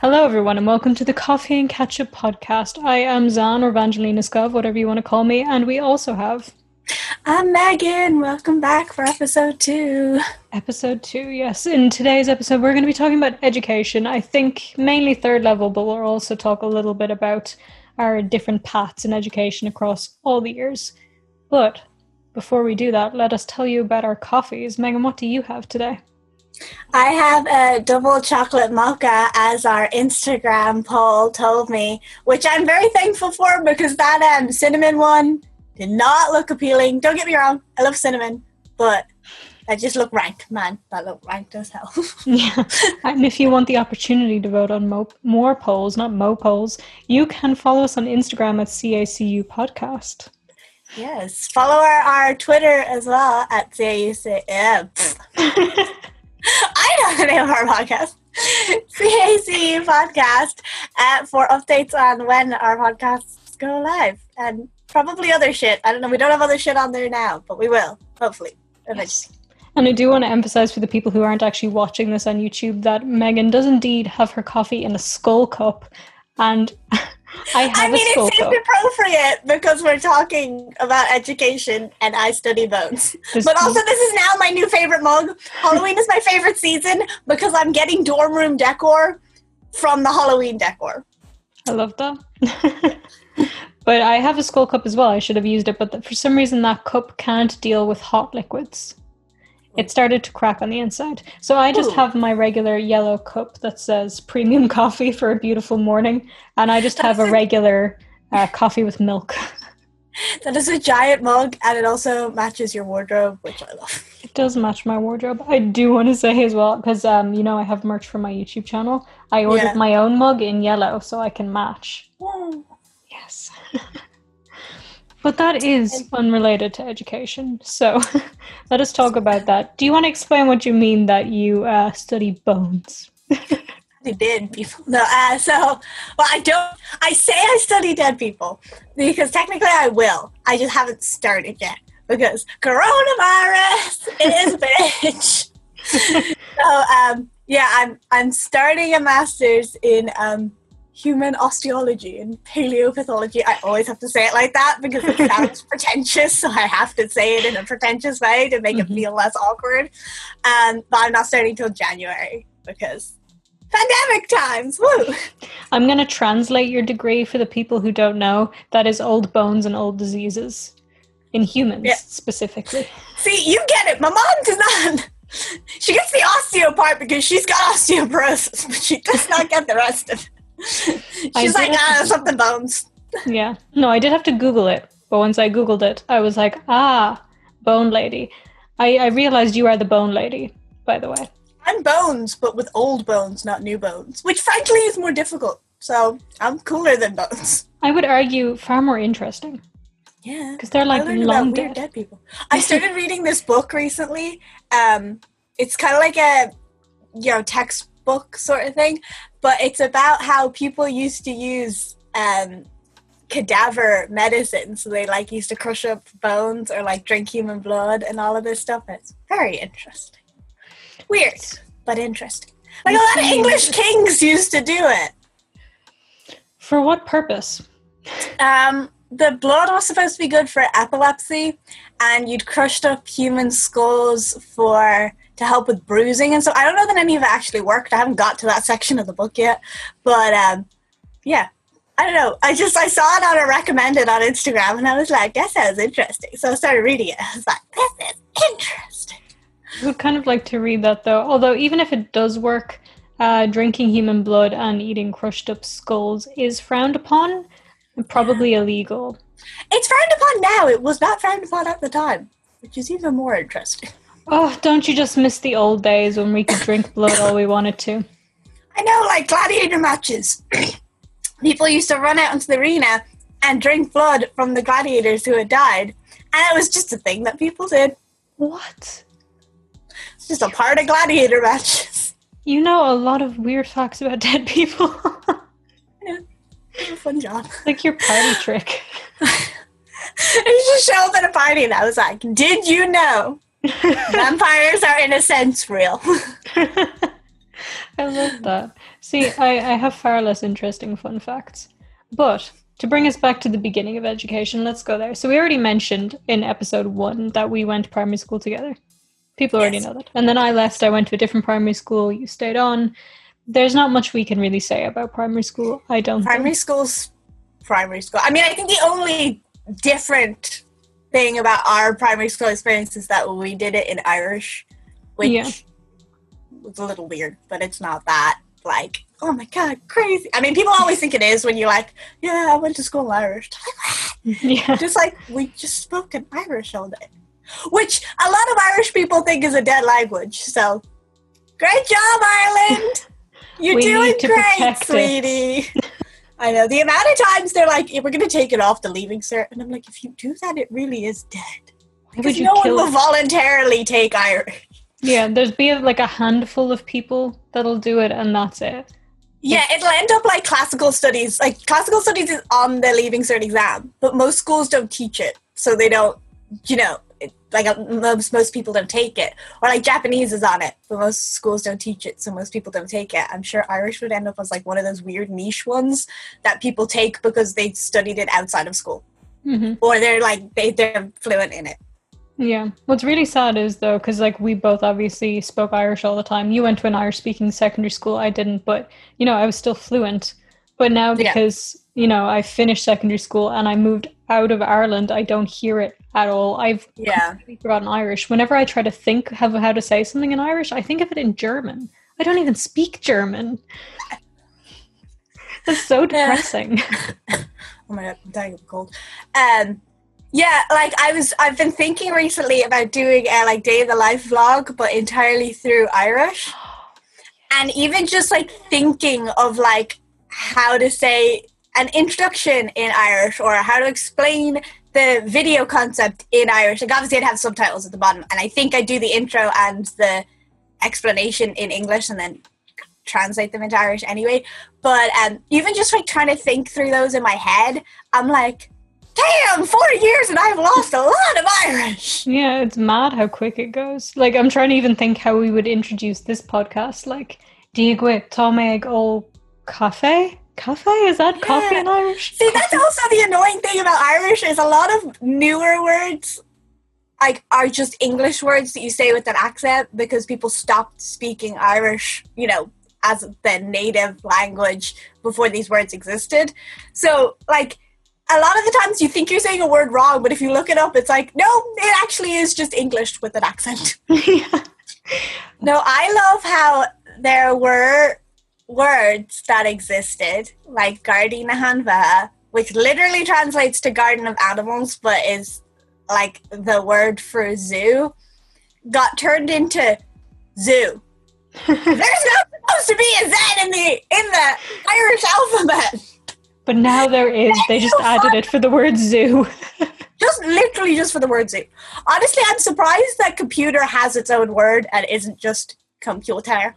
Hello, everyone, and welcome to the Coffee and Ketchup podcast. I am Zan or Evangelina Scov, whatever you want to call me, and we also have. I'm Megan. Welcome back for episode two. Episode two, yes. In today's episode, we're going to be talking about education. I think mainly third level, but we'll also talk a little bit about our different paths in education across all the years. But before we do that, let us tell you about our coffees. Megan, what do you have today? I have a double chocolate mocha as our Instagram poll told me, which I'm very thankful for because that um, cinnamon one did not look appealing. Don't get me wrong, I love cinnamon, but I just look rank, man. That looked rank as hell. yeah, and if you want the opportunity to vote on mo- more polls, not mo polls, you can follow us on Instagram at CACU Podcast. Yes, follow our, our Twitter as well at CACU. Yeah. I know the name of our podcast. CAC podcast uh, for updates on when our podcasts go live and probably other shit. I don't know. We don't have other shit on there now, but we will, hopefully. Yes. And I do want to emphasize for the people who aren't actually watching this on YouTube that Megan does indeed have her coffee in a skull cup. And I have I mean, it seems appropriate because we're talking about education and I study bones. but also, this is now my new favorite mug. Halloween is my favorite season because I'm getting dorm room decor from the Halloween decor. I love that. but I have a skull cup as well. I should have used it, but for some reason, that cup can't deal with hot liquids it started to crack on the inside. So I just Ooh. have my regular yellow cup that says premium coffee for a beautiful morning, and I just have a regular uh, coffee with milk. That is a giant mug, and it also matches your wardrobe, which I love. It does match my wardrobe. I do want to say as well, because um, you know I have merch for my YouTube channel. I ordered yeah. my own mug in yellow, so I can match. Yes. But that is unrelated to education. So let us talk about that. Do you want to explain what you mean that you uh, study bones? I did people. No, uh, so well, I don't. I say I study dead people because technically I will. I just haven't started yet because coronavirus is a bitch. so um, yeah, I'm I'm starting a master's in um, human osteology and paleopathology. I always have to say it like that because it sounds pretentious, so I have to say it in a pretentious way to make mm-hmm. it feel less awkward. Um, but I'm not starting till January because pandemic times. Woo! I'm going to translate your degree for the people who don't know. That is old bones and old diseases in humans yeah. specifically. See, you get it. My mom does not. She gets the osteo part because she's got osteoporosis, but she does not get the rest of it. She's like, ah, something bones. yeah. No, I did have to Google it. But once I Googled it, I was like, ah, bone lady. I, I realized you are the bone lady, by the way. I'm bones, but with old bones, not new bones, which frankly is more difficult. So I'm cooler than bones. I would argue far more interesting. Yeah, because they're like long dead. dead people. I started reading this book recently. Um, it's kind of like a you know textbook sort of thing, but it's about how people used to use um, cadaver medicine. So they like used to crush up bones or like drink human blood and all of this stuff. It's very interesting. Weird, but interesting. Like a lot of English kings used to do it. For what purpose? Um, the blood was supposed to be good for epilepsy, and you'd crushed up human skulls for to help with bruising and so I don't know that any of it actually worked. I haven't got to that section of the book yet, but um, yeah, I don't know. I just I saw it on a recommended on Instagram, and I was like, guess that sounds interesting. So I started reading it. I was like, this is interesting. I would kind of like to read that though. Although even if it does work, uh, drinking human blood and eating crushed up skulls is frowned upon and probably yeah. illegal. It's frowned upon now. It was not frowned upon at the time, which is even more interesting. Oh, don't you just miss the old days when we could drink blood all we wanted to? I know, like gladiator matches. People used to run out into the arena and drink blood from the gladiators who had died. And it was just a thing that people did. What? It's just a part of gladiator matches. You know a lot of weird facts about dead people. yeah. fun job. Like your party trick. I just show up at a party and I was like, Did you know Vampires are, in a sense, real. I love that. See, I, I have far less interesting fun facts. But to bring us back to the beginning of education, let's go there. So we already mentioned in episode one that we went to primary school together. People already know that. And then I left, I went to a different primary school, you stayed on. There's not much we can really say about primary school, I don't think Primary think. school's primary school. I mean, I think the only different thing about our primary school experience is that we did it in Irish, which yeah. was a little weird, but it's not that like, oh my god, crazy. I mean, people always think it is when you're like, yeah, I went to school in Irish. Yeah. Just like we just spoke in Irish all day, which a lot of Irish people think is a dead language. So, great job, Ireland. You're we doing great, sweetie. I know the amount of times they're like, "We're going to take it off the leaving cert," and I'm like, "If you do that, it really is dead." Because no one will it? voluntarily take Irish. Yeah, there's be like a handful of people that'll do it, and that's it. Yeah, it'll end up like classical studies. Like classical studies is on the leaving cert exam, but most schools don't teach it, so they don't. You know, like uh, most most people don't take it. Or like japanese is on it but most schools don't teach it so most people don't take it. I'm sure irish would end up as like one of those weird niche ones that people take because they studied it outside of school. Mm-hmm. or they're like they, they're fluent in it. Yeah. What's really sad is though because like we both obviously spoke irish all the time. You went to an irish speaking secondary school i didn't but you know i was still fluent. But now because yeah. you know i finished secondary school and i moved out of ireland i don't hear it at all. I've yeah forgotten Irish. Whenever I try to think of how to say something in Irish, I think of it in German. I don't even speak German. It's so depressing. oh my god, I'm dying of cold. Um, yeah, like I was, I've been thinking recently about doing a like day of the life vlog, but entirely through Irish, and even just like thinking of like how to say an introduction in Irish or how to explain the video concept in Irish. Like obviously, I'd have subtitles at the bottom, and I think I do the intro and the explanation in English, and then translate them into Irish anyway. But um, even just like trying to think through those in my head, I'm like, damn, four years and I've lost a lot of Irish. Yeah, it's mad how quick it goes. Like I'm trying to even think how we would introduce this podcast. Like, Diagwit, Tomeg, all cafe Cafe? Is that yeah. coffee in Irish? See, that's also the annoying thing about Irish is a lot of newer words like are just English words that you say with an accent because people stopped speaking Irish, you know, as the native language before these words existed. So like a lot of the times you think you're saying a word wrong, but if you look it up, it's like, no, it actually is just English with an accent. yeah. No, I love how there were words that existed, like Gardi Nahanva, which literally translates to garden of animals, but is like the word for zoo, got turned into zoo. There's not supposed to be a Z in the in the Irish alphabet. But now there is. They just added it for the word zoo. just literally just for the word zoo. Honestly, I'm surprised that computer has its own word and isn't just computer.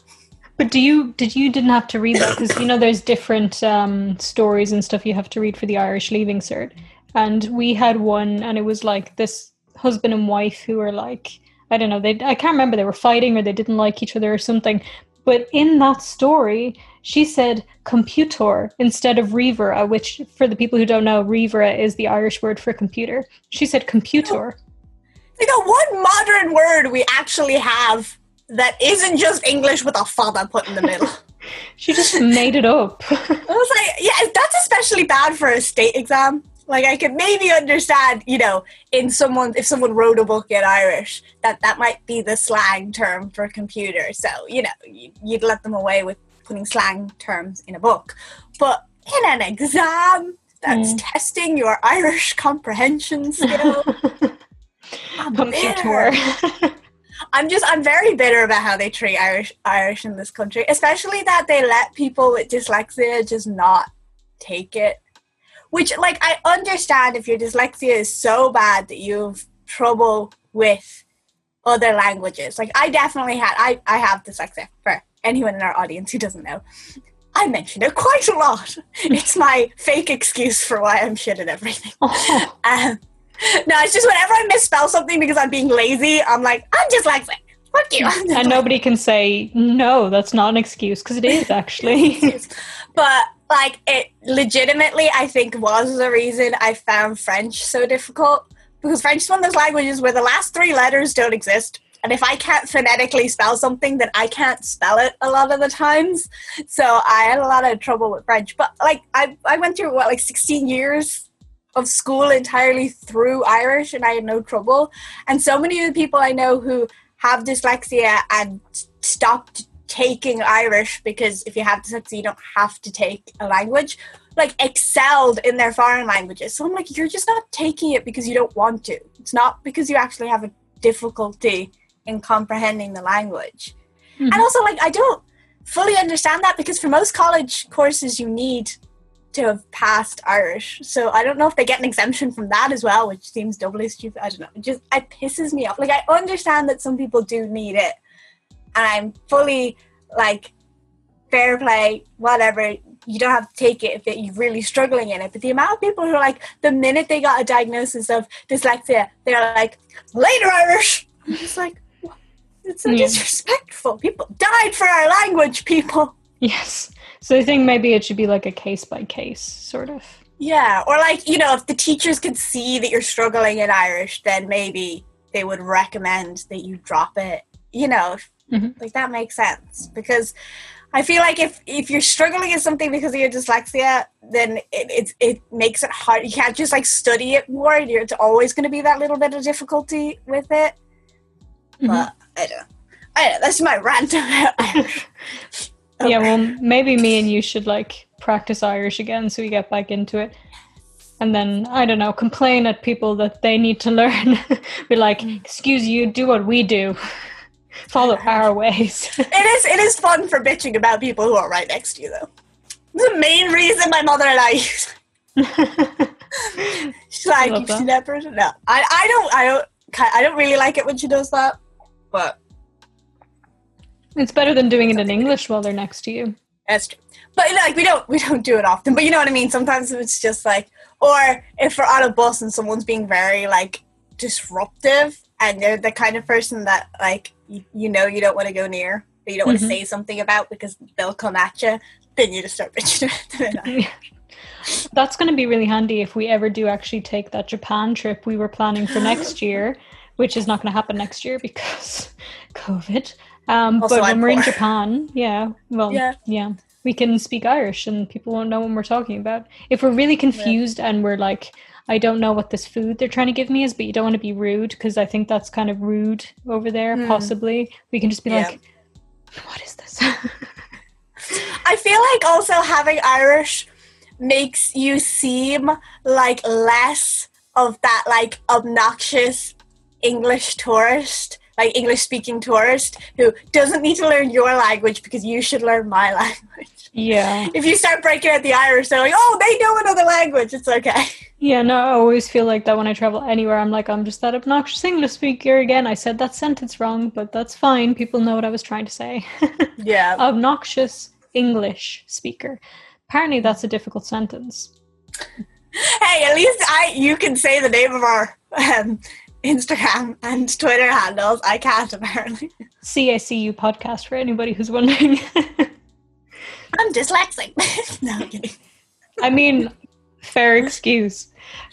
But do you did you didn't have to read that because you know there's different um, stories and stuff you have to read for the Irish Leaving Cert, and we had one and it was like this husband and wife who were like I don't know they I can't remember they were fighting or they didn't like each other or something, but in that story she said computer instead of revera, which for the people who don't know revera is the Irish word for computer. She said computer. You know, one modern word we actually have that isn't just English with a father put in the middle. she just made it up. I was like, yeah, that's especially bad for a state exam. Like I could maybe understand, you know, in someone if someone wrote a book in Irish, that that might be the slang term for computer. So you know, you'd let them away with putting slang terms in a book, but in an exam that's mm. testing your Irish comprehension skill. Computer. I'm just I'm very bitter about how they treat Irish Irish in this country, especially that they let people with dyslexia just not take it. Which like I understand if your dyslexia is so bad that you have trouble with other languages. Like I definitely had I, I have dyslexia for anyone in our audience who doesn't know. I mention it quite a lot. It's my fake excuse for why I'm shit at everything. Oh. Um, no, it's just whenever I misspell something because I'm being lazy, I'm like, I'm dyslexic. Fuck you. and nobody can say no. That's not an excuse because it is actually. but like it legitimately, I think was the reason I found French so difficult because French is one of those languages where the last three letters don't exist. And if I can't phonetically spell something, then I can't spell it a lot of the times. So I had a lot of trouble with French. But like I, I went through what like 16 years of school entirely through Irish, and I had no trouble. And so many of the people I know who have dyslexia and stopped taking Irish because if you have dyslexia, you don't have to take a language. Like excelled in their foreign languages. So I'm like, you're just not taking it because you don't want to. It's not because you actually have a difficulty in comprehending the language. Mm-hmm. And also, like, I don't fully understand that because for most college courses, you need to have passed Irish. So I don't know if they get an exemption from that as well, which seems doubly stupid. I don't know. It just it pisses me off. Like I understand that some people do need it, and I'm fully like fair play, whatever. You don't have to take it if you're really struggling in it. But the amount of people who are like, the minute they got a diagnosis of dyslexia, they're like, later Irish. I'm just like, it's so yeah. disrespectful. People died for our language, people. Yes. So I think maybe it should be like a case by case sort of. Yeah, or like, you know, if the teachers could see that you're struggling in Irish, then maybe they would recommend that you drop it. You know, mm-hmm. like that makes sense because I feel like if if you're struggling in something because of your dyslexia, then it it, it makes it hard. You can't just like study it more. You're, it's always going to be that little bit of difficulty with it. Mm-hmm. But I don't. I don't. That's my rant about Irish. Okay. Yeah, well, maybe me and you should like practice Irish again so we get back into it. And then, I don't know, complain at people that they need to learn. Be like, mm. excuse you, do what we do. Follow our ways. it is it is fun for bitching about people who are right next to you though. The main reason my mother and I use She's like, you that person? No. I, I don't I don't I don't really like it when she does that. But it's better than doing it in English while they're next to you. That's true. But like we don't we don't do it often. But you know what I mean? Sometimes it's just like or if we're on a bus and someone's being very like disruptive and they're the kind of person that like you, you know you don't want to go near but you don't want to mm-hmm. say something about because they'll come at you, then you just start bitching That's going to be really handy if we ever do actually take that Japan trip we were planning for next year, which is not going to happen next year because COVID. Um, but when I'm we're poor. in Japan, yeah, well, yeah. yeah, we can speak Irish and people won't know what we're talking about. If we're really confused yeah. and we're like, I don't know what this food they're trying to give me is, but you don't want to be rude because I think that's kind of rude over there, mm. possibly. We can just be yeah. like, what is this? I feel like also having Irish makes you seem like less of that like obnoxious English tourist like English speaking tourist who doesn't need to learn your language because you should learn my language. Yeah. If you start breaking out the Irish, they're like, oh, they know another language. It's okay. Yeah, no, I always feel like that when I travel anywhere. I'm like, I'm just that obnoxious English speaker again. I said that sentence wrong, but that's fine. People know what I was trying to say. yeah. obnoxious English speaker. Apparently, that's a difficult sentence. Hey, at least I you can say the name of our um, Instagram and Twitter handles. I can't apparently. CACU podcast for anybody who's wondering. I'm dyslexic. no, I'm kidding. I mean, fair excuse.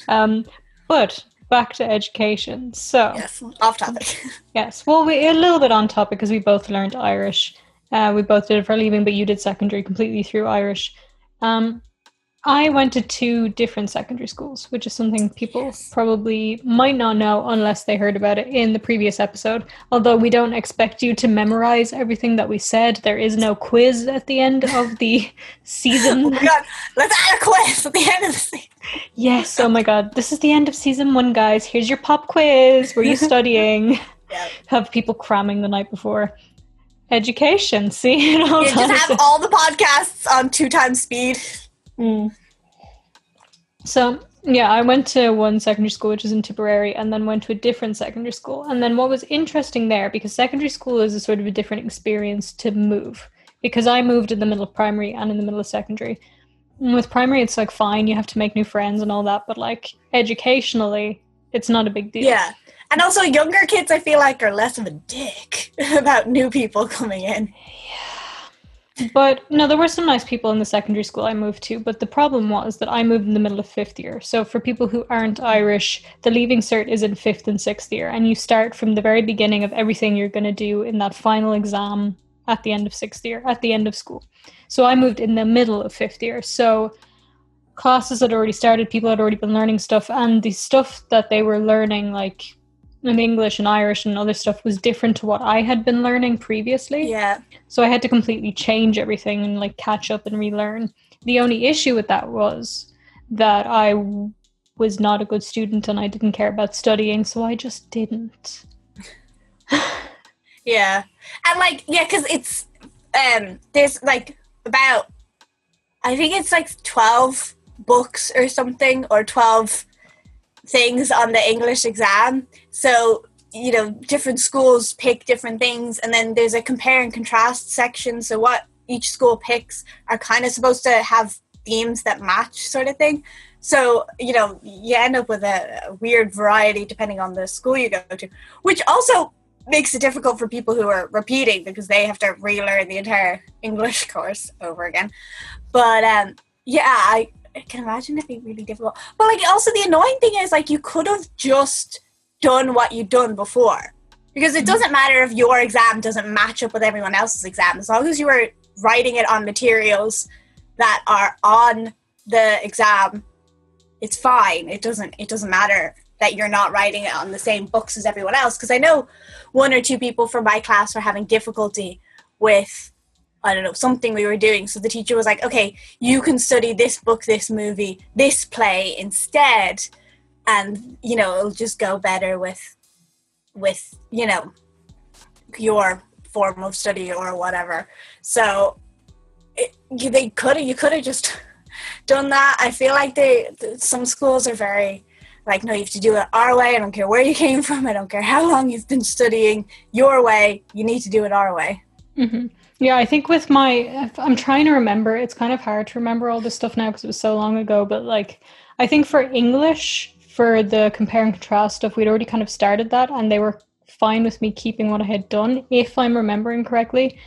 Um, but back to education. So yes, off topic. yes, well, we're a little bit on topic because we both learned Irish. Uh, we both did it for leaving, but you did secondary completely through Irish. Um, I went to two different secondary schools, which is something people yes. probably might not know unless they heard about it in the previous episode. Although we don't expect you to memorize everything that we said, there is no quiz at the end of the season. oh my god, let's add a quiz at the end of the season. Yes, oh my god, this is the end of season one, guys. Here's your pop quiz. Were you studying? Yep. Have people cramming the night before education. See, you know, yeah, just have all the podcasts on two times speed. Mm. So yeah, I went to one secondary school which is in Tipperary, and then went to a different secondary school. And then what was interesting there, because secondary school is a sort of a different experience to move, because I moved in the middle of primary and in the middle of secondary. And with primary, it's like fine, you have to make new friends and all that, but like educationally, it's not a big deal. Yeah, And also, younger kids, I feel like, are less of a dick about new people coming in. But no, there were some nice people in the secondary school I moved to. But the problem was that I moved in the middle of fifth year. So for people who aren't Irish, the leaving cert is in fifth and sixth year. And you start from the very beginning of everything you're going to do in that final exam at the end of sixth year, at the end of school. So I moved in the middle of fifth year. So classes had already started, people had already been learning stuff. And the stuff that they were learning, like and English and Irish and other stuff was different to what I had been learning previously. Yeah. So I had to completely change everything and like catch up and relearn. The only issue with that was that I w- was not a good student and I didn't care about studying, so I just didn't. yeah. And like yeah, cuz it's um there's like about I think it's like 12 books or something or 12 things on the English exam. So, you know, different schools pick different things, and then there's a compare and contrast section. So, what each school picks are kind of supposed to have themes that match, sort of thing. So, you know, you end up with a, weird variety depending on the school you go to, which also makes it difficult for people who are repeating because they have to relearn the entire English course over again. But um, yeah, I I can imagine it'd be really difficult. But like also the annoying thing is like you could have just done what you'd done before. Because it mm-hmm. doesn't matter if your exam doesn't match up with everyone else's exam. As long as you are writing it on materials that are on the exam, it's fine. It doesn't it doesn't matter that you're not writing it on the same books as everyone else. Because I know one or two people from my class were having difficulty with I don't know, something we were doing. So the teacher was like, okay, you can study this book, this movie, this play instead. And, you know, it'll just go better with, with, you know, your form of study or whatever. So it, they could have, you could have just done that. I feel like they, some schools are very, like, no, you have to do it our way. I don't care where you came from. I don't care how long you've been studying your way. You need to do it our way. Mm-hmm. Yeah, I think with my, I'm trying to remember. It's kind of hard to remember all this stuff now because it was so long ago. But like, I think for English, for the compare and contrast stuff, we'd already kind of started that, and they were fine with me keeping what I had done, if I'm remembering correctly.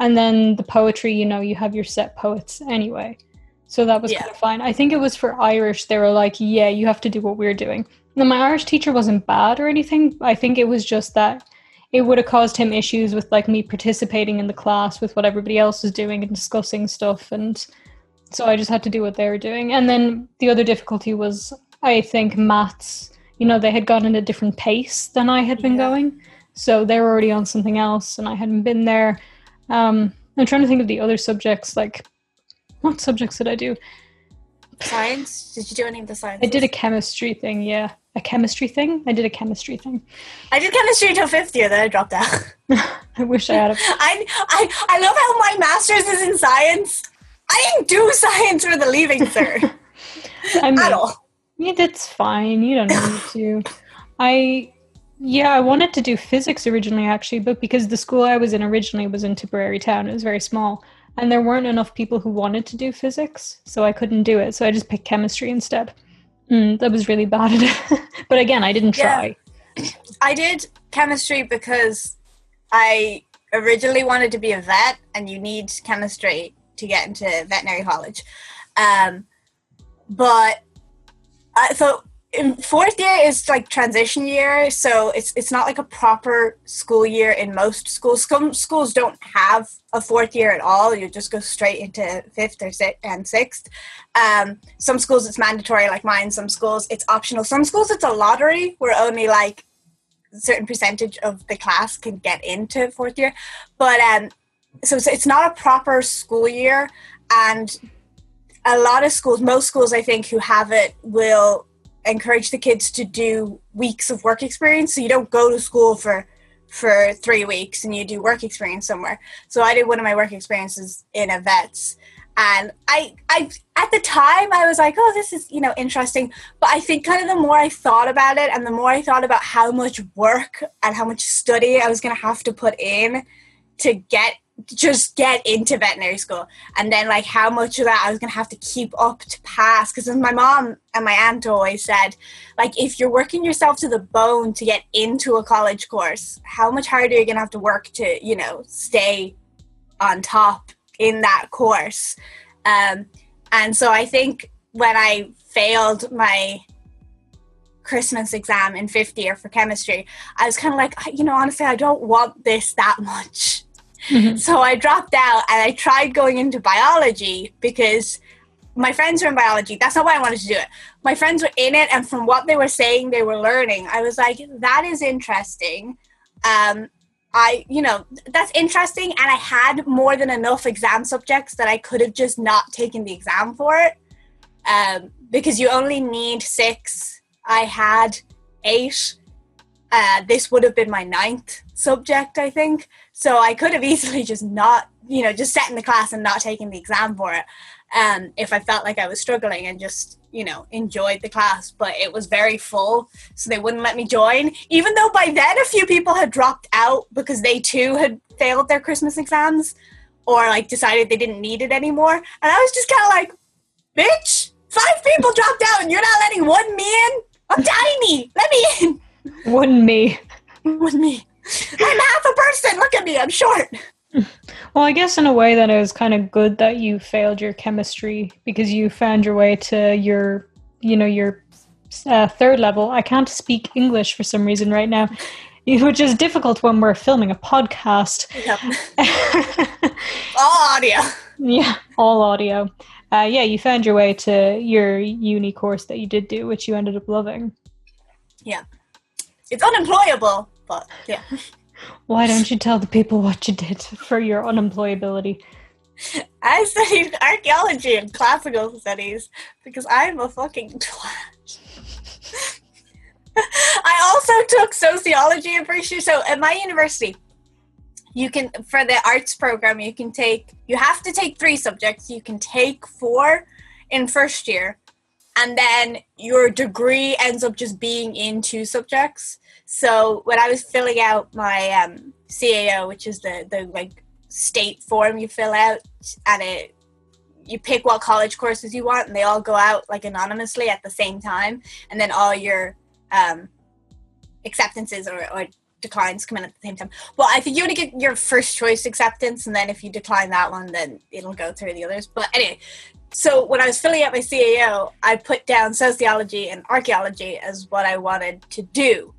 And then the poetry, you know, you have your set poets anyway. So that was yeah. kind of fine. I think it was for Irish, they were like, yeah, you have to do what we're doing. Now, my Irish teacher wasn't bad or anything. I think it was just that it would have caused him issues with like me participating in the class with what everybody else was doing and discussing stuff and so I just had to do what they were doing. And then the other difficulty was I think maths, you know, they had gone at a different pace than I had been yeah. going. So they were already on something else and I hadn't been there. Um, I'm trying to think of the other subjects, like what subjects did I do? Science? Did you do any of the science? I did a chemistry thing, yeah a chemistry thing. I did a chemistry thing. I did chemistry until fifth year, then I dropped out. I wish I had. A- I I I love how my master's is in science. I didn't do science for the leaving cert I mean, at all. Yeah, that's fine. You don't need to. I yeah, I wanted to do physics originally, actually, but because the school I was in originally was in Tipperary Town, it was very small, and there weren't enough people who wanted to do physics, so I couldn't do it. So I just picked chemistry instead. Mm, that was really bad at it. but again, I didn't try. Yeah. I did chemistry because I originally wanted to be a vet, and you need chemistry to get into veterinary college. Um, but I thought fourth year is like transition year, so it's it's not like a proper school year in most schools. Some schools don't have a fourth year at all. You just go straight into fifth or sixth and sixth. Um, some schools it's mandatory, like mine. Some schools it's optional. Some schools it's a lottery where only like a certain percentage of the class can get into fourth year. But um, so it's not a proper school year, and a lot of schools, most schools I think who have it will encourage the kids to do weeks of work experience. So you don't go to school for for three weeks and you do work experience somewhere. So I did one of my work experiences in a vet's and I I at the time I was like, oh, this is you know interesting. But I think kind of the more I thought about it, and the more I thought about how much work and how much study I was to have to put in to get just get into veterinary school. And then like how much of that i was going to have to keep up to pass because my mom and my aunt always said like if you're working yourself to the bone to get into a college course how much harder you're going to have to work to you know stay on top in that course. Um, and so i think when i failed my christmas exam in fifth year for chemistry i was kind of like you know honestly i don't want this that much Mm-hmm. So I dropped out and I tried going into biology because my friends were in biology. That's not why I wanted to do it. My friends were in it, and from what they were saying, they were learning. I was like, that is interesting. Um, I, you know, that's interesting. And I had more than enough exam subjects that I could have just not taken the exam for it um, because you only need six. I had eight. Uh, this would have been my ninth subject, I think. So I could have easily just not, you know, just sat in the class and not taken the exam for it. Um, if I felt like I was struggling and just, you know, enjoyed the class, but it was very full, so they wouldn't let me join. Even though by then a few people had dropped out because they too had failed their Christmas exams or like decided they didn't need it anymore. And I was just kind of like, bitch, five people dropped out and you're not letting one me in? I'm tiny. Let me in. One me. One me. I'm half a person. Look at me. I'm short. Well, I guess in a way that it was kind of good that you failed your chemistry because you found your way to your, you know, your uh, third level. I can't speak English for some reason right now, which is difficult when we're filming a podcast. Yep. all audio. Yeah, all audio. Uh, yeah, you found your way to your uni course that you did do, which you ended up loving. Yeah. It's unemployable, but yeah. Why don't you tell the people what you did for your unemployability? I studied archaeology and classical studies because I'm a fucking twat. I also took sociology in first year. So at my university, you can for the arts program you can take you have to take three subjects. You can take four in first year, and then your degree ends up just being in two subjects. So when I was filling out my um, CAO, which is the the like state form you fill out, and it you pick what college courses you want, and they all go out like anonymously at the same time, and then all your um, acceptances or, or declines come in at the same time. Well, I think you to get your first choice acceptance, and then if you decline that one, then it'll go through the others. But anyway, so when I was filling out my CAO, I put down sociology and archaeology as what I wanted to do.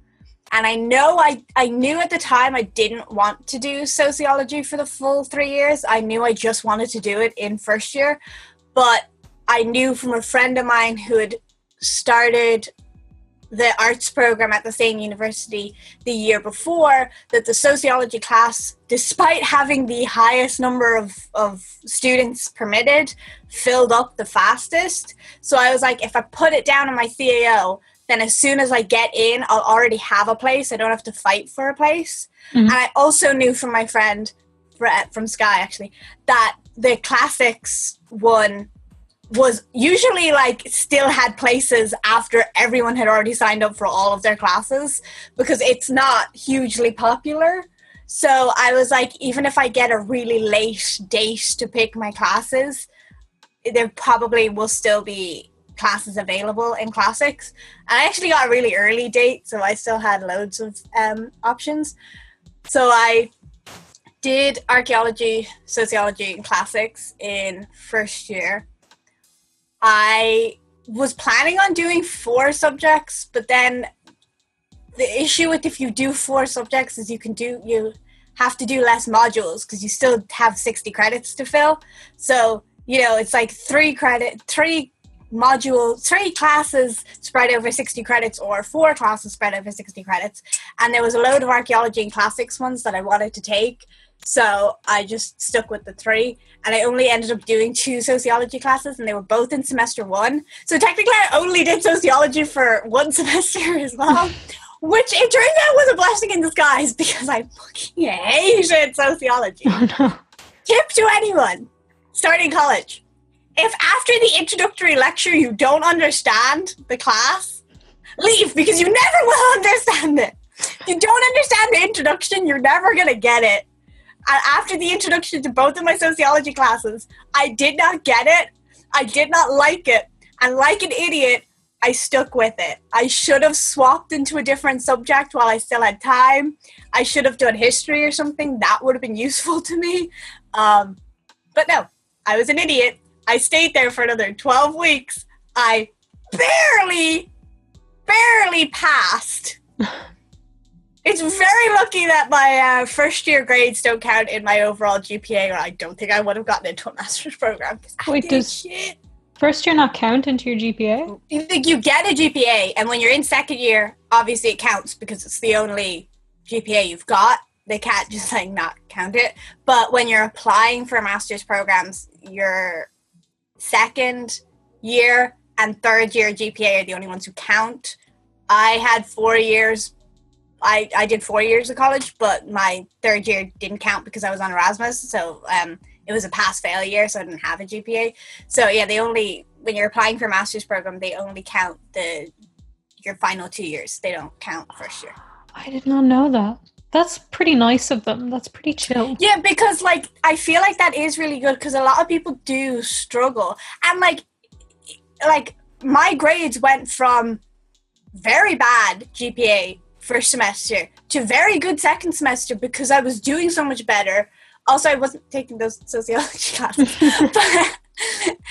And I know I, I knew at the time I didn't want to do sociology for the full three years. I knew I just wanted to do it in first year. But I knew from a friend of mine who had started the arts program at the same university the year before that the sociology class despite having the highest number of, of students permitted filled up the fastest so i was like if i put it down in my cao then as soon as i get in i'll already have a place i don't have to fight for a place mm-hmm. and i also knew from my friend from sky actually that the classics one was usually like still had places after everyone had already signed up for all of their classes because it's not hugely popular. So I was like, even if I get a really late date to pick my classes, there probably will still be classes available in classics. And I actually got a really early date, so I still had loads of um, options. So I did archaeology, sociology, and classics in first year I was planning on doing four subjects, but then the issue with if you do four subjects is you can do you have to do less modules because you still have 60 credits to fill. So, you know, it's like three credit, three module, three classes spread over 60 credits or four classes spread over 60 credits. And there was a load of archaeology and classics ones that I wanted to take. So I just stuck with the three, and I only ended up doing two sociology classes, and they were both in semester one. So technically, I only did sociology for one semester as well, which it turns out was a blessing in disguise because I fucking hated sociology. Oh, no. Tip to anyone starting college: if after the introductory lecture you don't understand the class, leave because you never will understand it. If you don't understand the introduction, you're never gonna get it And after the introduction to both of my sociology classes, I did not get it. I did not like it. And like an idiot, I stuck with it. I should have swapped into a different subject while I still had time. I should have done history or something. That would have been useful to me. Um, but no, I was an idiot. I stayed there for another 12 weeks. I barely, barely passed. it's very lucky that my uh, first year grades don't count in my overall GPA, or I don't think I would have gotten into a master's program. Wait, does shit. first year not count into your GPA? You think you get a GPA, and when you're in second year, obviously it counts because it's the only GPA you've got. They can't just like not count it. But when you're applying for master's programs, your second year and third year GPA are the only ones who count. I had four years. I, I did four years of college, but my third year didn't count because I was on Erasmus. So um, it was a pass fail year, so I didn't have a GPA. So yeah, they only when you're applying for a master's program, they only count the your final two years. They don't count first year. I did not know that. That's pretty nice of them. That's pretty chill. Yeah, because like I feel like that is really good because a lot of people do struggle, and like like my grades went from very bad GPA first semester to very good second semester because I was doing so much better. Also, I wasn't taking those sociology classes, but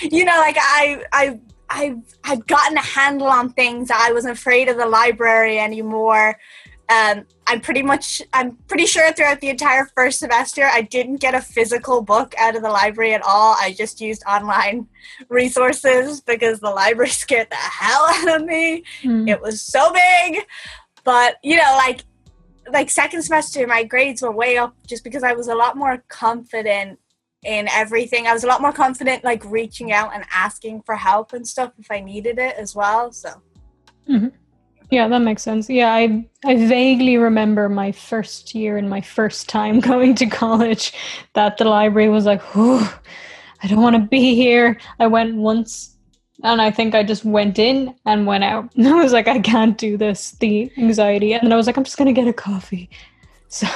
you know, like I, I, I had gotten a handle on things. I wasn't afraid of the library anymore. Um, I'm pretty much, I'm pretty sure throughout the entire first semester, I didn't get a physical book out of the library at all. I just used online resources because the library scared the hell out of me. Mm. It was so big, but you know, like, like second semester, my grades were way up just because I was a lot more confident in everything. I was a lot more confident, like reaching out and asking for help and stuff if I needed it as well. So. Mm-hmm. Yeah, that makes sense. Yeah, I I vaguely remember my first year and my first time going to college that the library was like, "Oh, I don't want to be here." I went once and I think I just went in and went out. And I was like, "I can't do this." The anxiety. And I was like, "I'm just to get a coffee." So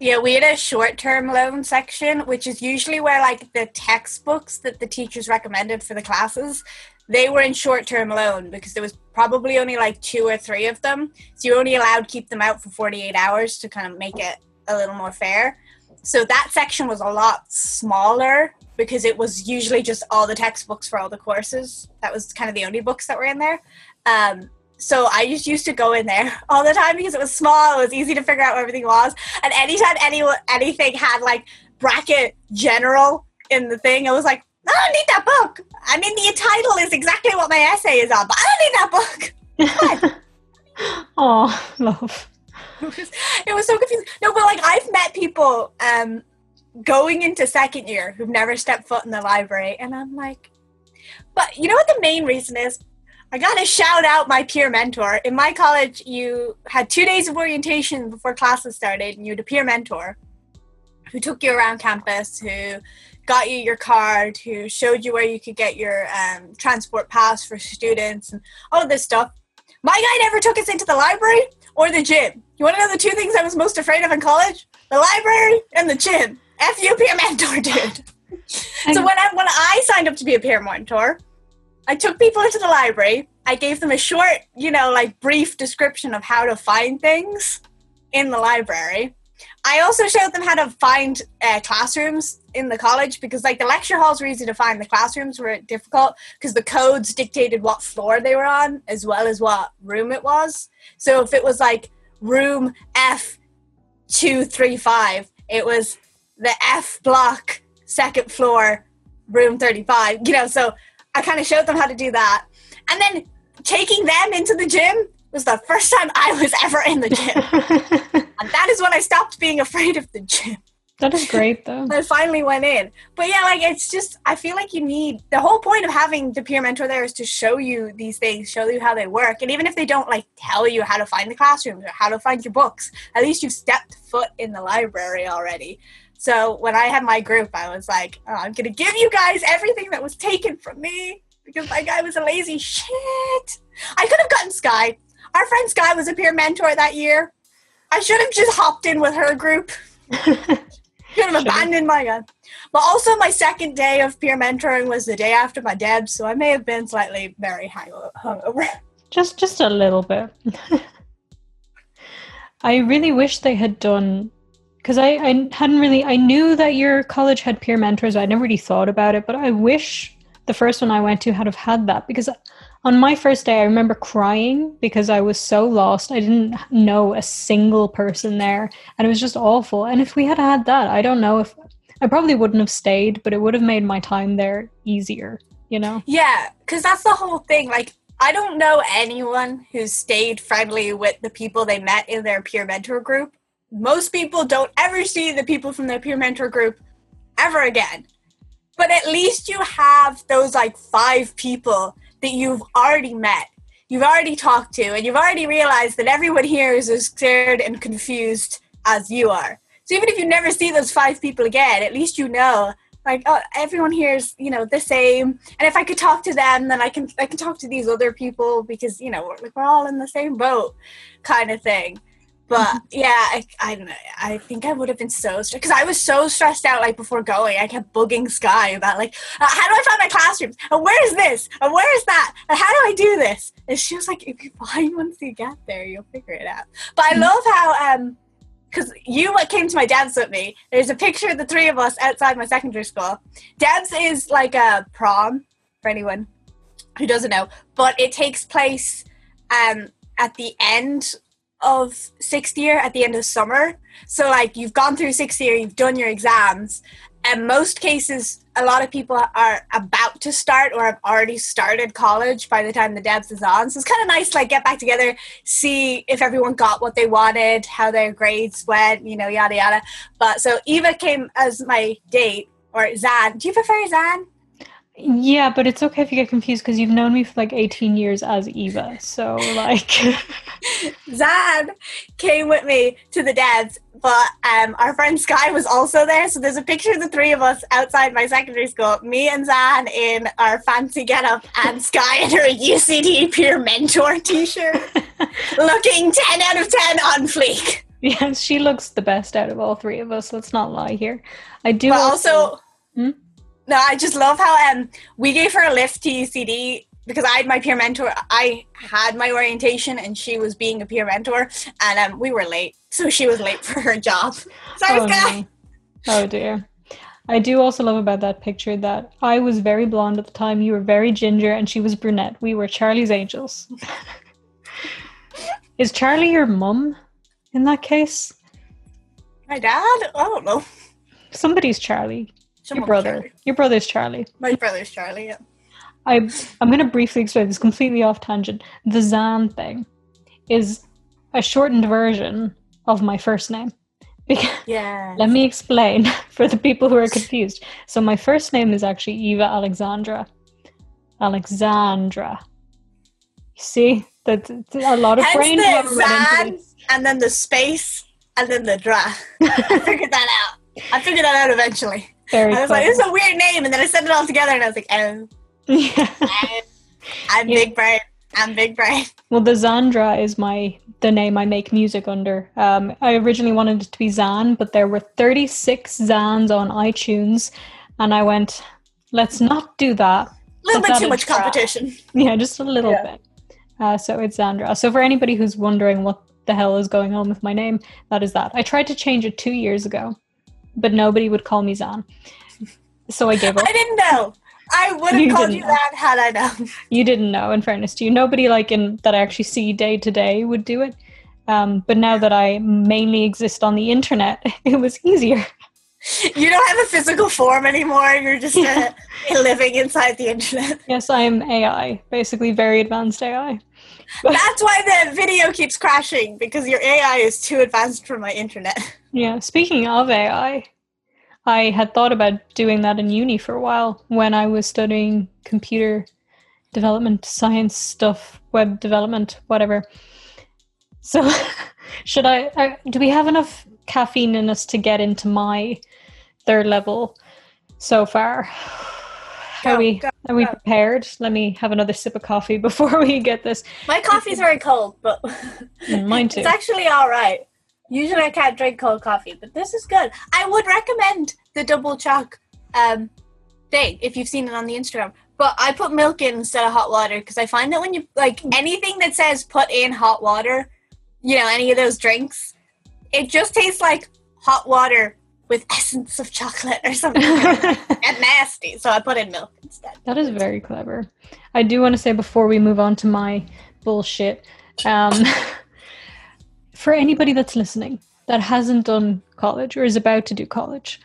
yeah, we had a short term loan section, which is usually where like the textbooks that the teachers recommended for the classes, they were in short term loan because there was probably only like two or three of them. So you're only allowed keep them out for 48 hours to kind of make it a little more fair. So that section was a lot smaller because it was usually just all the textbooks for all the courses. That was kind of the only books that were in there. Um, so I just used to go in there all the time because it was small. It was easy to figure out where everything was. And anytime any anything had like bracket general in the thing, it was like, I don't need that book. I mean, the title is exactly what my essay is on, but I don't need that book. oh, love. It was, it was so confusing. No, but like I've met people um, going into second year who've never stepped foot in the library, and I'm like, but you know what the main reason is? I gotta shout out my peer mentor. In my college, you had two days of orientation before classes started, and you had a peer mentor who took you around campus, who got you your card, who showed you where you could get your um, transport pass for students, and all of this stuff. My guy never took us into the library or the gym. You want to know the two things I was most afraid of in college? The library and the gym. F you, peer mentor, dude. so when I when I signed up to be a peer mentor, I took people into the library. I gave them a short, you know, like brief description of how to find things in the library. I also showed them how to find uh, classrooms in the college because, like, the lecture halls were easy to find. The classrooms were difficult because the codes dictated what floor they were on as well as what room it was. So if it was like room F two three five, it was the F block, second floor, room thirty five. You know, so I kind of showed them how to do that, and then taking them into the gym was the first time I was ever in the gym. and that is when I stopped being afraid of the gym. That is great though. I finally went in. But yeah, like it's just I feel like you need the whole point of having the peer mentor there is to show you these things, show you how they work. And even if they don't like tell you how to find the classrooms or how to find your books, at least you've stepped foot in the library already. So when I had my group, I was like, oh, I'm gonna give you guys everything that was taken from me because my guy was a lazy shit. I could have gotten Sky. Our friend Sky was a peer mentor that year. I should have just hopped in with her group. Should have abandoned my gun. But also, my second day of peer mentoring was the day after my deb, so I may have been slightly very hungover. Just, just a little bit. I really wish they had done because I, I hadn't really I knew that your college had peer mentors. I never really thought about it, but I wish the first one I went to had have had that because on my first day I remember crying because I was so lost. I didn't know a single person there and it was just awful. And if we had had that, I don't know if I probably wouldn't have stayed, but it would have made my time there easier, you know? Yeah, because that's the whole thing. Like, I don't know anyone who stayed friendly with the people they met in their peer mentor group. Most people don't ever see the people from their peer mentor group ever again. But at least you have those like five people that you've already met, you've already talked to, and you've already realized that everyone here is as scared and confused as you are. So even if you never see those five people again, at least you know like oh everyone here is you know the same and if i could talk to them then i can i can talk to these other people because you know we're, like we're all in the same boat kind of thing but yeah i i, I think i would have been so stressed because i was so stressed out like before going. I kept bugging sky about like uh, how do i find my classrooms? And where is this? And where is that? And how do i do this? And she was like if you find once you get there you'll figure it out. But i love how um because you came to my debs with me. There's a picture of the three of us outside my secondary school. Debs is like a prom for anyone who doesn't know, but it takes place um, at the end of sixth year, at the end of summer. So, like, you've gone through sixth year, you've done your exams, And most cases, a lot of people are about to start or have already started college by the time the debs is on. So it's kind of nice, like get back together, see if everyone got what they wanted, how their grades went, you know, yada yada. But so Eva came as my date, or Zan. Do you prefer Zan? Yeah, but it's okay if you get confused because you've known me for like 18 years as Eva. So, like. Zan came with me to the debs, but um, our friend Sky was also there. So, there's a picture of the three of us outside my secondary school me and Zan in our fancy getup, and Sky in her UCD peer mentor t shirt, looking 10 out of 10 on fleek. Yes, she looks the best out of all three of us. Let's not lie here. I do but also. also hmm? No, I just love how um we gave her a lift to UCD because I had my peer mentor. I had my orientation, and she was being a peer mentor, and um, we were late, so she was late for her job. Sorry, oh, guy. No. Oh dear. I do also love about that picture that I was very blonde at the time, you were very ginger, and she was brunette. We were Charlie's angels. Is Charlie your mum in that case? My dad? I don't know. Somebody's Charlie your brother. Charlie. Your brother's Charlie. My brother's Charlie. Yeah. I I'm going to briefly explain this completely off tangent. The Zan thing is a shortened version of my first name. yeah. Let me explain for the people who are confused. So my first name is actually Eva Alexandra. Alexandra. You see, that a lot of Hence brain the Zan, and then the space and then the dra. I figured that out. I figured that out eventually. Very I was like, this is a weird name, and then I said it all together, and I was like, oh, yeah. I'm, yeah. big brain. I'm big brain. Well, the Zandra is my the name I make music under. Um, I originally wanted it to be Zan, but there were 36 Zans on iTunes, and I went, let's not do that. A little bit too much competition. Yeah, just a little yeah. bit. Uh, so it's Zandra. So for anybody who's wondering what the hell is going on with my name, that is that. I tried to change it two years ago but nobody would call me Zan. So I gave up. I didn't know. I would have called you know. that had I known. You didn't know, in fairness to you. Nobody like in that I actually see day to day would do it. Um, but now that I mainly exist on the internet, it was easier. You don't have a physical form anymore. You're just uh, living inside the internet. Yes, I am AI, basically very advanced AI. That's why the video keeps crashing because your AI is too advanced for my internet. Yeah, speaking of AI, I had thought about doing that in uni for a while when I was studying computer development, science stuff, web development, whatever. So, should I, Do we have enough caffeine in us to get into my third level so far? Go, are we go, are we prepared? Let me have another sip of coffee before we get this. My coffee's very cold, but mine too. It's actually all right. Usually I can't drink cold coffee, but this is good. I would recommend the double choc um, thing if you've seen it on the Instagram. But I put milk in instead of hot water because I find that when you like anything that says put in hot water, you know, any of those drinks, it just tastes like hot water with essence of chocolate or something and nasty. So I put in milk instead. That is very clever. I do want to say before we move on to my bullshit, um, for anybody that's listening that hasn't done college or is about to do college,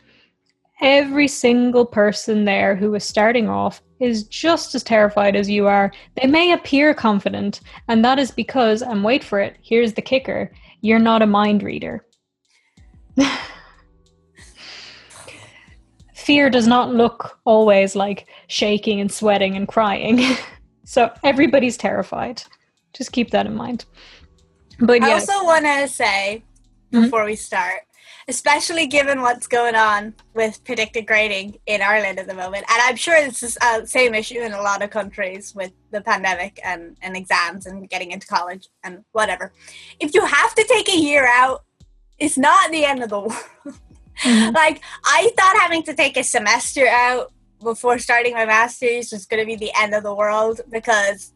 every single person there who is starting off is just as terrified as you are. They may appear confident, and that is because, and wait for it, here's the kicker you're not a mind reader. Fear does not look always like shaking and sweating and crying. so everybody's terrified. Just keep that in mind. But I yes. also want to say mm-hmm. before mm-hmm. we start especially given what's going on with predicted grading in Ireland at the moment. And I'm sure this is the same issue in a lot of countries with the pandemic and, and exams and getting into college and whatever. If you have to take a year out, it's not the end of the world. Mm-hmm. like, I thought having to take a semester out before starting my master's was going to be the end of the world because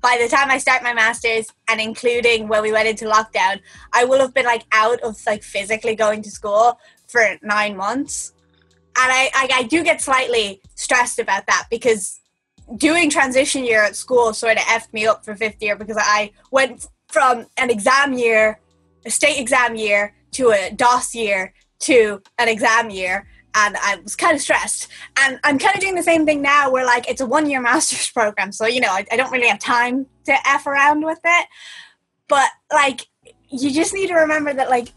by the time I start my masters and including when we went into lockdown, I will have been like out of like physically going to school for nine months. And I, I, I do get slightly stressed about that because doing transition year at school sort of effed me up for fifth year because I went from an exam year, a state exam year, to a doss year to an exam year and I was kind of stressed. And I'm kind of doing the same thing now where like it's a one year master's program. So, you know, I, I, don't really have time to F around with it. But like, you just need to remember that like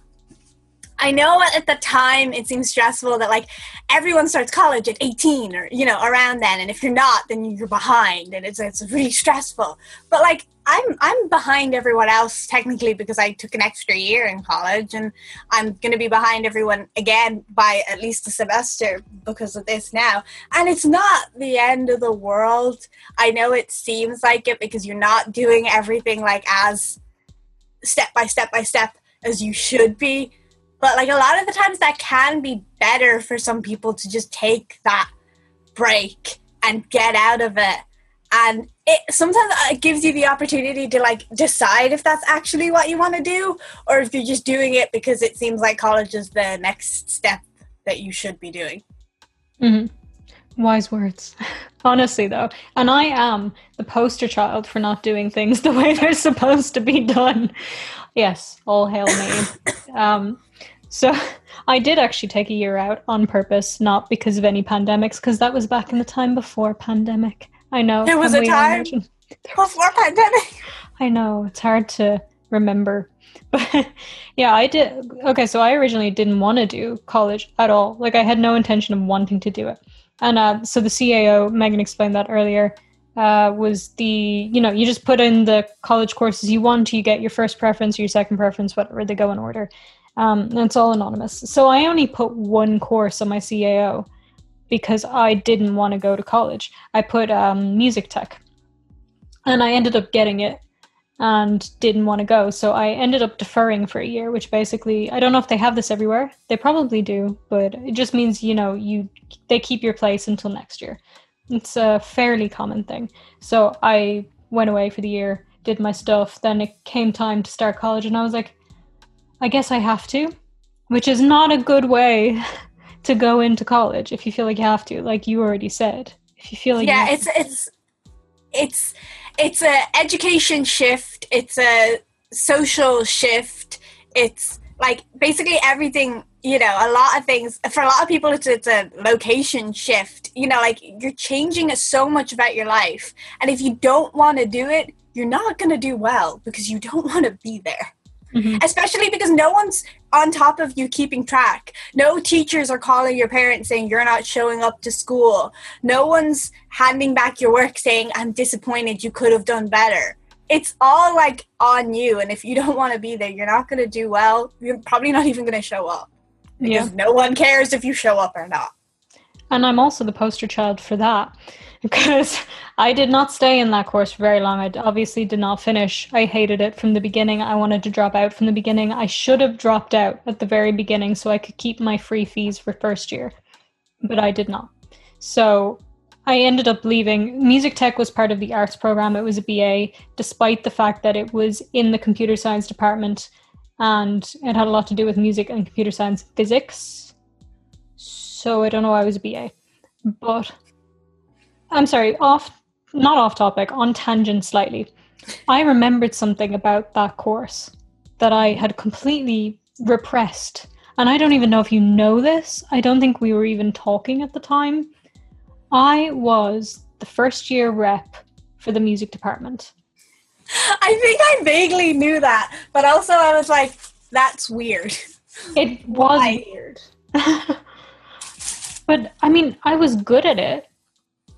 I know at the time it seems stressful that like everyone starts college at 18 or you know around then and if you're not then you're behind and it's it's really stressful. But like I'm I'm behind everyone else technically because I took an extra year in college and I'm going to be behind everyone again by at least a semester because of this now. And it's not the end of the world. I know it seems like it because you're not doing everything like as step by step by step as you should be but like a lot of the times that can be better for some people to just take that break and get out of it and it sometimes it gives you the opportunity to like decide if that's actually what you want to do or if you're just doing it because it seems like college is the next step that you should be doing mm-hmm. wise words honestly though and i am the poster child for not doing things the way they're supposed to be done yes all hail me um, so I did actually take a year out on purpose, not because of any pandemics, because that was back in the time before pandemic. I know. There was a time before pandemic. I know. It's hard to remember. But yeah, I did. Okay, so I originally didn't want to do college at all. Like, I had no intention of wanting to do it. And uh, so the CAO, Megan explained that earlier, uh, was the, you know, you just put in the college courses you want, you get your first preference, your second preference, whatever, they go in order. Um, it's all anonymous. So I only put one course on my CAO because I didn't want to go to college. I put um, music tech, and I ended up getting it and didn't want to go. So I ended up deferring for a year, which basically I don't know if they have this everywhere. They probably do, but it just means you know you they keep your place until next year. It's a fairly common thing. So I went away for the year, did my stuff. Then it came time to start college, and I was like, I guess I have to, which is not a good way to go into college if you feel like you have to, like you already said. If you feel like yeah, it's it's it's it's a education shift. It's a social shift. It's like basically everything you know a lot of things for a lot of people it's, it's a location shift you know like you're changing so much about your life and if you don't want to do it you're not going to do well because you don't want to be there Mm-hmm. Especially because no one's on top of you keeping track. No teachers are calling your parents saying you're not showing up to school. No one's handing back your work saying, I'm disappointed, you could have done better. It's all like on you. And if you don't want to be there, you're not going to do well. You're probably not even going to show up. Because yeah. no one cares if you show up or not. And I'm also the poster child for that because I did not stay in that course for very long. I obviously did not finish. I hated it from the beginning. I wanted to drop out from the beginning. I should have dropped out at the very beginning so I could keep my free fees for first year, but I did not. So I ended up leaving. Music tech was part of the arts program. It was a BA, despite the fact that it was in the computer science department and it had a lot to do with music and computer science physics. So I don't know why I was a BA. But I'm sorry, off not off topic, on tangent slightly. I remembered something about that course that I had completely repressed. And I don't even know if you know this. I don't think we were even talking at the time. I was the first year rep for the music department. I think I vaguely knew that, but also I was like, that's weird. It was Why? weird. but I mean, I was good at it.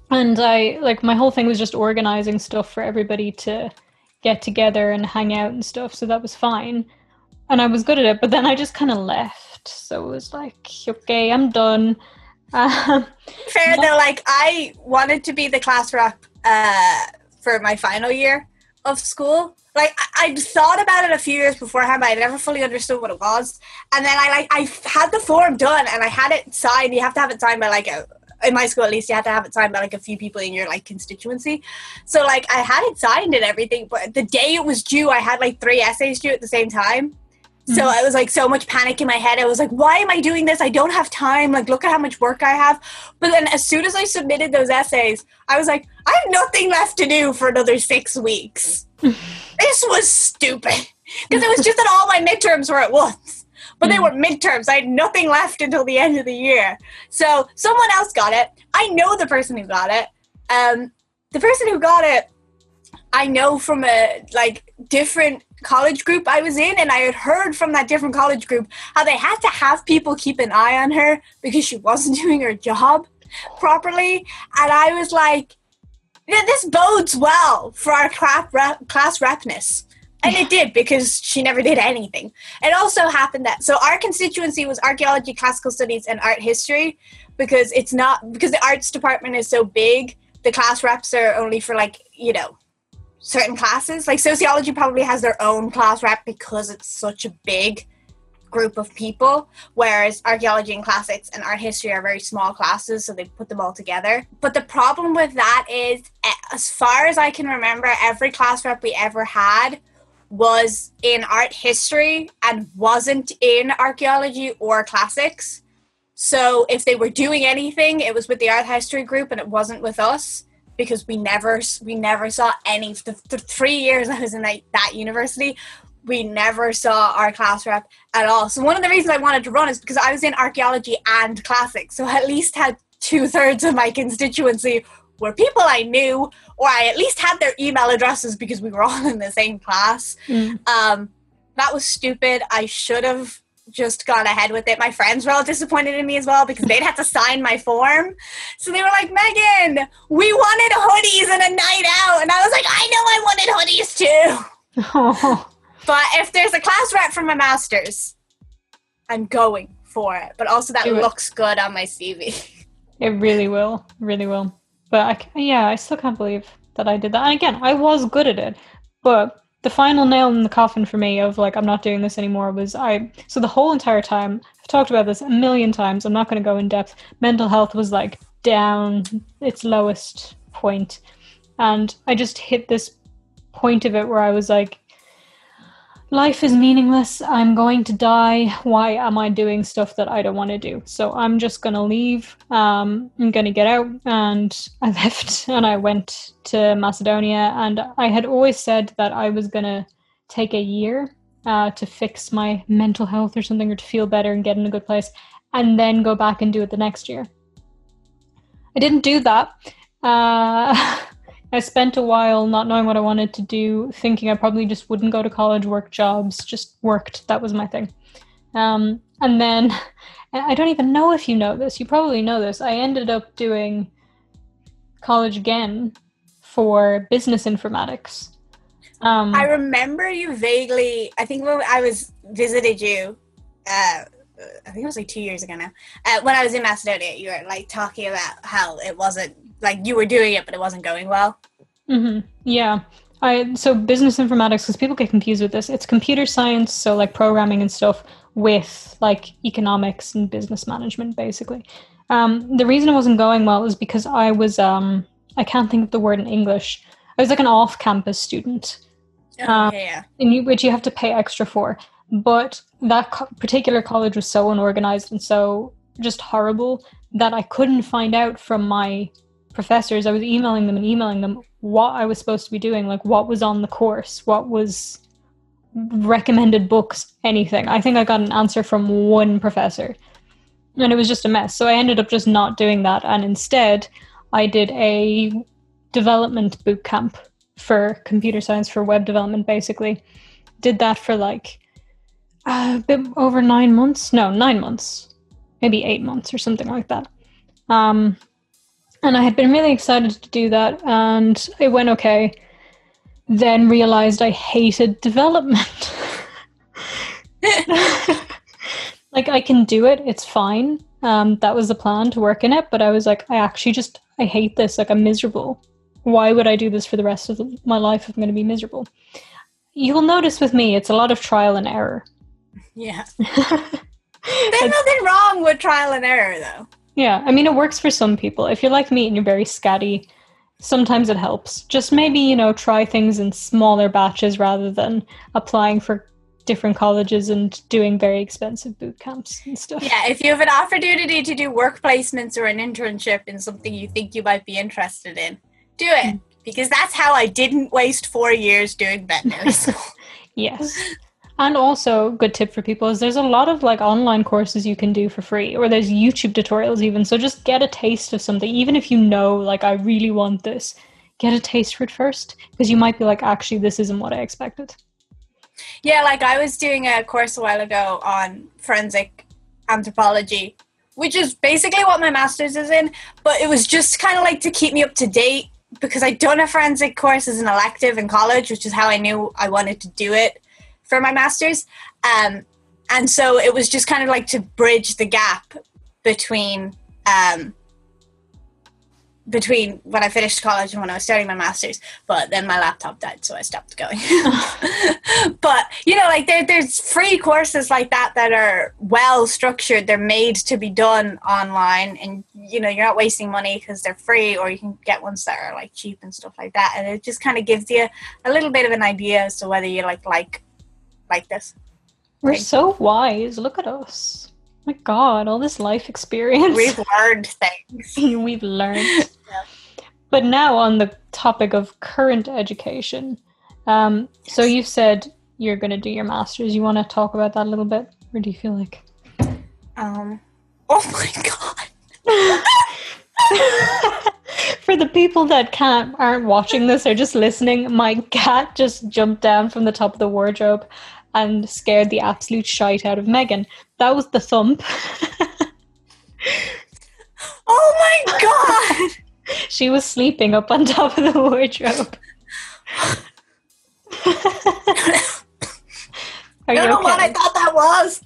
And I like my whole thing was just organizing stuff for everybody to get together and hang out and stuff, so that was fine. And I was good at it, but then I just kind of left. So it was like, okay, I'm done. Um, Fair though, like I wanted to be the class rep uh, for my final year of school. Like I, would thought about it a few years beforehand, but I never fully understood what it was. And then I like I had the form done and I had it signed. You have to have it signed by like a in my school at least you had to have it signed by like a few people in your like constituency so like i had it signed and everything but the day it was due i had like three essays due at the same time so mm-hmm. I was like so much panic in my head. I was like, why am I doing this? I don't have time. Like, look at how much work I have. But then as soon as I submitted those essays, I was like, I have nothing left to do for another six weeks. This was stupid. Because it was just that all my midterms were at once. But they mm. were midterms. I had nothing left until the end of the year. So someone else got it. I know the person who got it. Um, the person who got it, I know from a like different college group I was in, and I had heard from that different college group how they had to have people keep an eye on her because she wasn't doing her job properly. And I was like, this bodes well for our class class repness. And it did because she never did anything. It also happened that so our constituency was archaeology, classical studies, and art history because it's not because the arts department is so big. The class reps are only for like you know certain classes. Like sociology probably has their own class rep because it's such a big group of people, whereas archaeology and classics and art history are very small classes, so they put them all together. But the problem with that is, as far as I can remember, every class rep we ever had was in art history and wasn't in archaeology or classics. So if they were doing anything, it was with the art history group and it wasn't with us because we never we never saw any the, the three years I was in that, that university we never saw our class rep at all. So one of the reasons I wanted to run is because I was in archaeology and classics, so I at least had two thirds of my constituency were people I knew, or I at least had their email addresses because we were all in the same class. Mm. Um, that was stupid. I should have just gone ahead with it. My friends were all disappointed in me as well because they'd have to sign my form. So they were like, Megan, we wanted hoodies and a night out. And I was like, I know I wanted hoodies too. Oh. But if there's a class rep for my master's, I'm going for it. But also that looks good on my CV. It really will. Really will. But I, yeah, I still can't believe that I did that. And again, I was good at it. But the final nail in the coffin for me of like I'm not doing this anymore was I so the whole entire time I've talked about this a million times I'm not going to go in depth mental health was like down its lowest point and I just hit this point of it where I was like life is meaningless. I'm going to die. Why am I doing stuff that I don't want to do? So I'm just going to leave. Um, I'm going to get out. And I left and I went to Macedonia. And I had always said that I was going to take a year uh, to fix my mental health or something or to feel better and get in a good place and then go back and do it the next year. I didn't do that. Uh, I spent a while not knowing what I wanted to do, thinking I probably just wouldn't go to college, work jobs, just worked. That was my thing. Um, and then I don't even know if you know this. You probably know this. I ended up doing college again for business informatics. Um, I remember you vaguely. I think when I was visited you uh, I think it was like two years ago now. Uh, when I was in Macedonia, you were like talking about how it wasn't like you were doing it, but it wasn't going well. Mm-hmm. Yeah. I so business informatics because people get confused with this. It's computer science, so like programming and stuff, with like economics and business management, basically. Um, the reason it wasn't going well is because I was um, I can't think of the word in English. I was like an off-campus student, Oh, Um, yeah. and you, which you have to pay extra for. But that co- particular college was so unorganized and so just horrible that I couldn't find out from my professors. I was emailing them and emailing them what I was supposed to be doing, like what was on the course, what was recommended books, anything. I think I got an answer from one professor. And it was just a mess. So I ended up just not doing that. And instead, I did a development boot camp for computer science for web development, basically. Did that for like a bit over nine months. No, nine months. Maybe eight months or something like that. Um, and I had been really excited to do that, and it went okay. Then realized I hated development. like I can do it, it's fine. Um, that was the plan to work in it, but I was like, I actually just I hate this. Like I'm miserable. Why would I do this for the rest of the, my life if I'm going to be miserable? You will notice with me, it's a lot of trial and error. Yeah. There's nothing wrong with trial and error, though. Yeah, I mean, it works for some people. If you're like me and you're very scatty, sometimes it helps. Just maybe, you know, try things in smaller batches rather than applying for different colleges and doing very expensive boot camps and stuff. Yeah, if you have an opportunity to do work placements or an internship in something you think you might be interested in, do it. Mm. Because that's how I didn't waste four years doing veterinary school. Yes. And also, good tip for people is there's a lot of like online courses you can do for free, or there's YouTube tutorials even. So just get a taste of something, even if you know, like, I really want this, get a taste for it first, because you might be like, actually, this isn't what I expected. Yeah, like I was doing a course a while ago on forensic anthropology, which is basically what my master's is in, but it was just kind of like to keep me up to date because I'd done a forensic course as an elective in college, which is how I knew I wanted to do it for my master's. Um, and so it was just kind of like to bridge the gap between um, between when I finished college and when I was starting my master's. But then my laptop died, so I stopped going. but you know, like there, there's free courses like that that are well structured. They're made to be done online, and you know, you're not wasting money because they're free, or you can get ones that are like cheap and stuff like that. And it just kind of gives you a little bit of an idea as to whether you like like like this. We're Right. so wise. Look at us. My God, all this life experience We've learned things. we've learned. But now on the topic of current education, um, so you said you're going to do your master's. You want to talk about that a little bit, or do you feel like? Um. Oh my god. For the people that can't aren't watching this or just listening, my cat just jumped down from the top of the wardrobe and scared the absolute shite out of Megan. That was the thump. Oh my god. she was sleeping up on top of the wardrobe. I you don't know what I thought that was,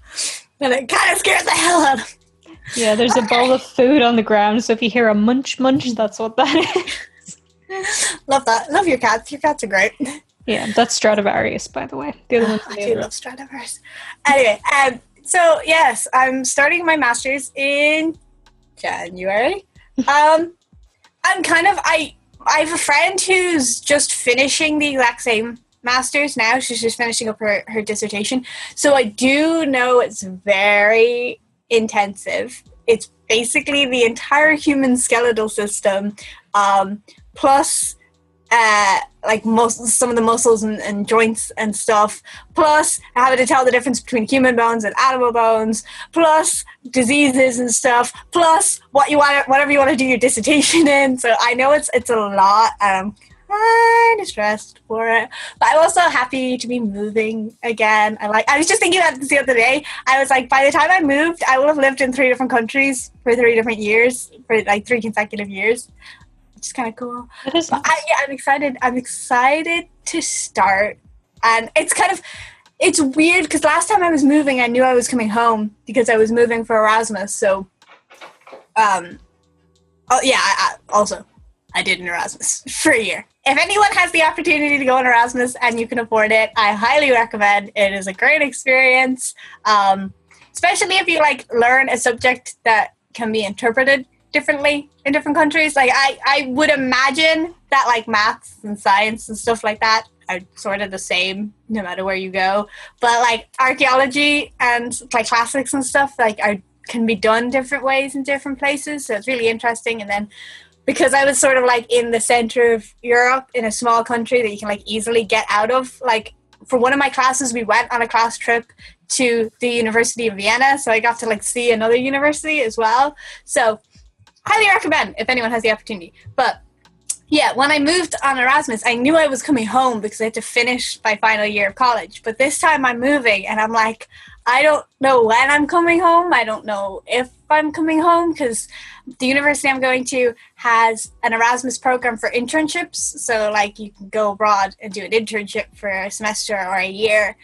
but it kind of scared the hell out of me. Yeah, there's a bowl of food on the ground, so if you hear a munch munch, that's what that is. Love that. Love your cats. Your cats are great. Yeah, that's Stradivarius, by the way. The other one's I do love Stradivarius. Anyway, um, so yes, I'm starting my masters in January. Um, I'm kind of I I have a friend who's just finishing the exact same masters now. She's just finishing up her, her dissertation. So I do know it's very intensive. It's basically the entire human skeletal system, um, plus uh, like mus- some of the muscles and, and joints and stuff, plus having to tell the difference between human bones and animal bones, plus diseases and stuff, plus what you want, whatever you want to do your dissertation in. So I know it's it's a lot. I'm kind of stressed for it, but I'm also happy to be moving again. I like. I was just thinking about this the other day. I was like, by the time I moved, I would have lived in three different countries for three different years, for like three consecutive years. Which is kind of cool. That is But I, yeah, I'm excited. I'm excited to start, and it's kind of it's weird because last time I was moving, I knew I was coming home because I was moving for Erasmus. So, um, oh yeah. I, I, also, I did an Erasmus for a year. If anyone has the opportunity to go on Erasmus and you can afford it, I highly recommend. It is a great experience, um, especially if you like learn a subject that can be interpreted differently in different countries. Like I, I would imagine that like maths and science and stuff like that are sort of the same no matter where you go. But like archaeology and like classics and stuff like are can be done different ways in different places. So it's really interesting. And then because I was sort of like in the center of Europe in a small country that you can like easily get out of, like for one of my classes we went on a class trip to the University of Vienna, so I got to like see another university as well. So highly recommend if anyone has the opportunity. But yeah, when I moved on Erasmus, I knew I was coming home because I had to finish my final year of college. But this time I'm moving and I'm like, I don't know when I'm coming home. I don't know if I'm coming home because the university I'm going to has an Erasmus program for internships. So, like, you can go abroad and do an internship for a semester or a year.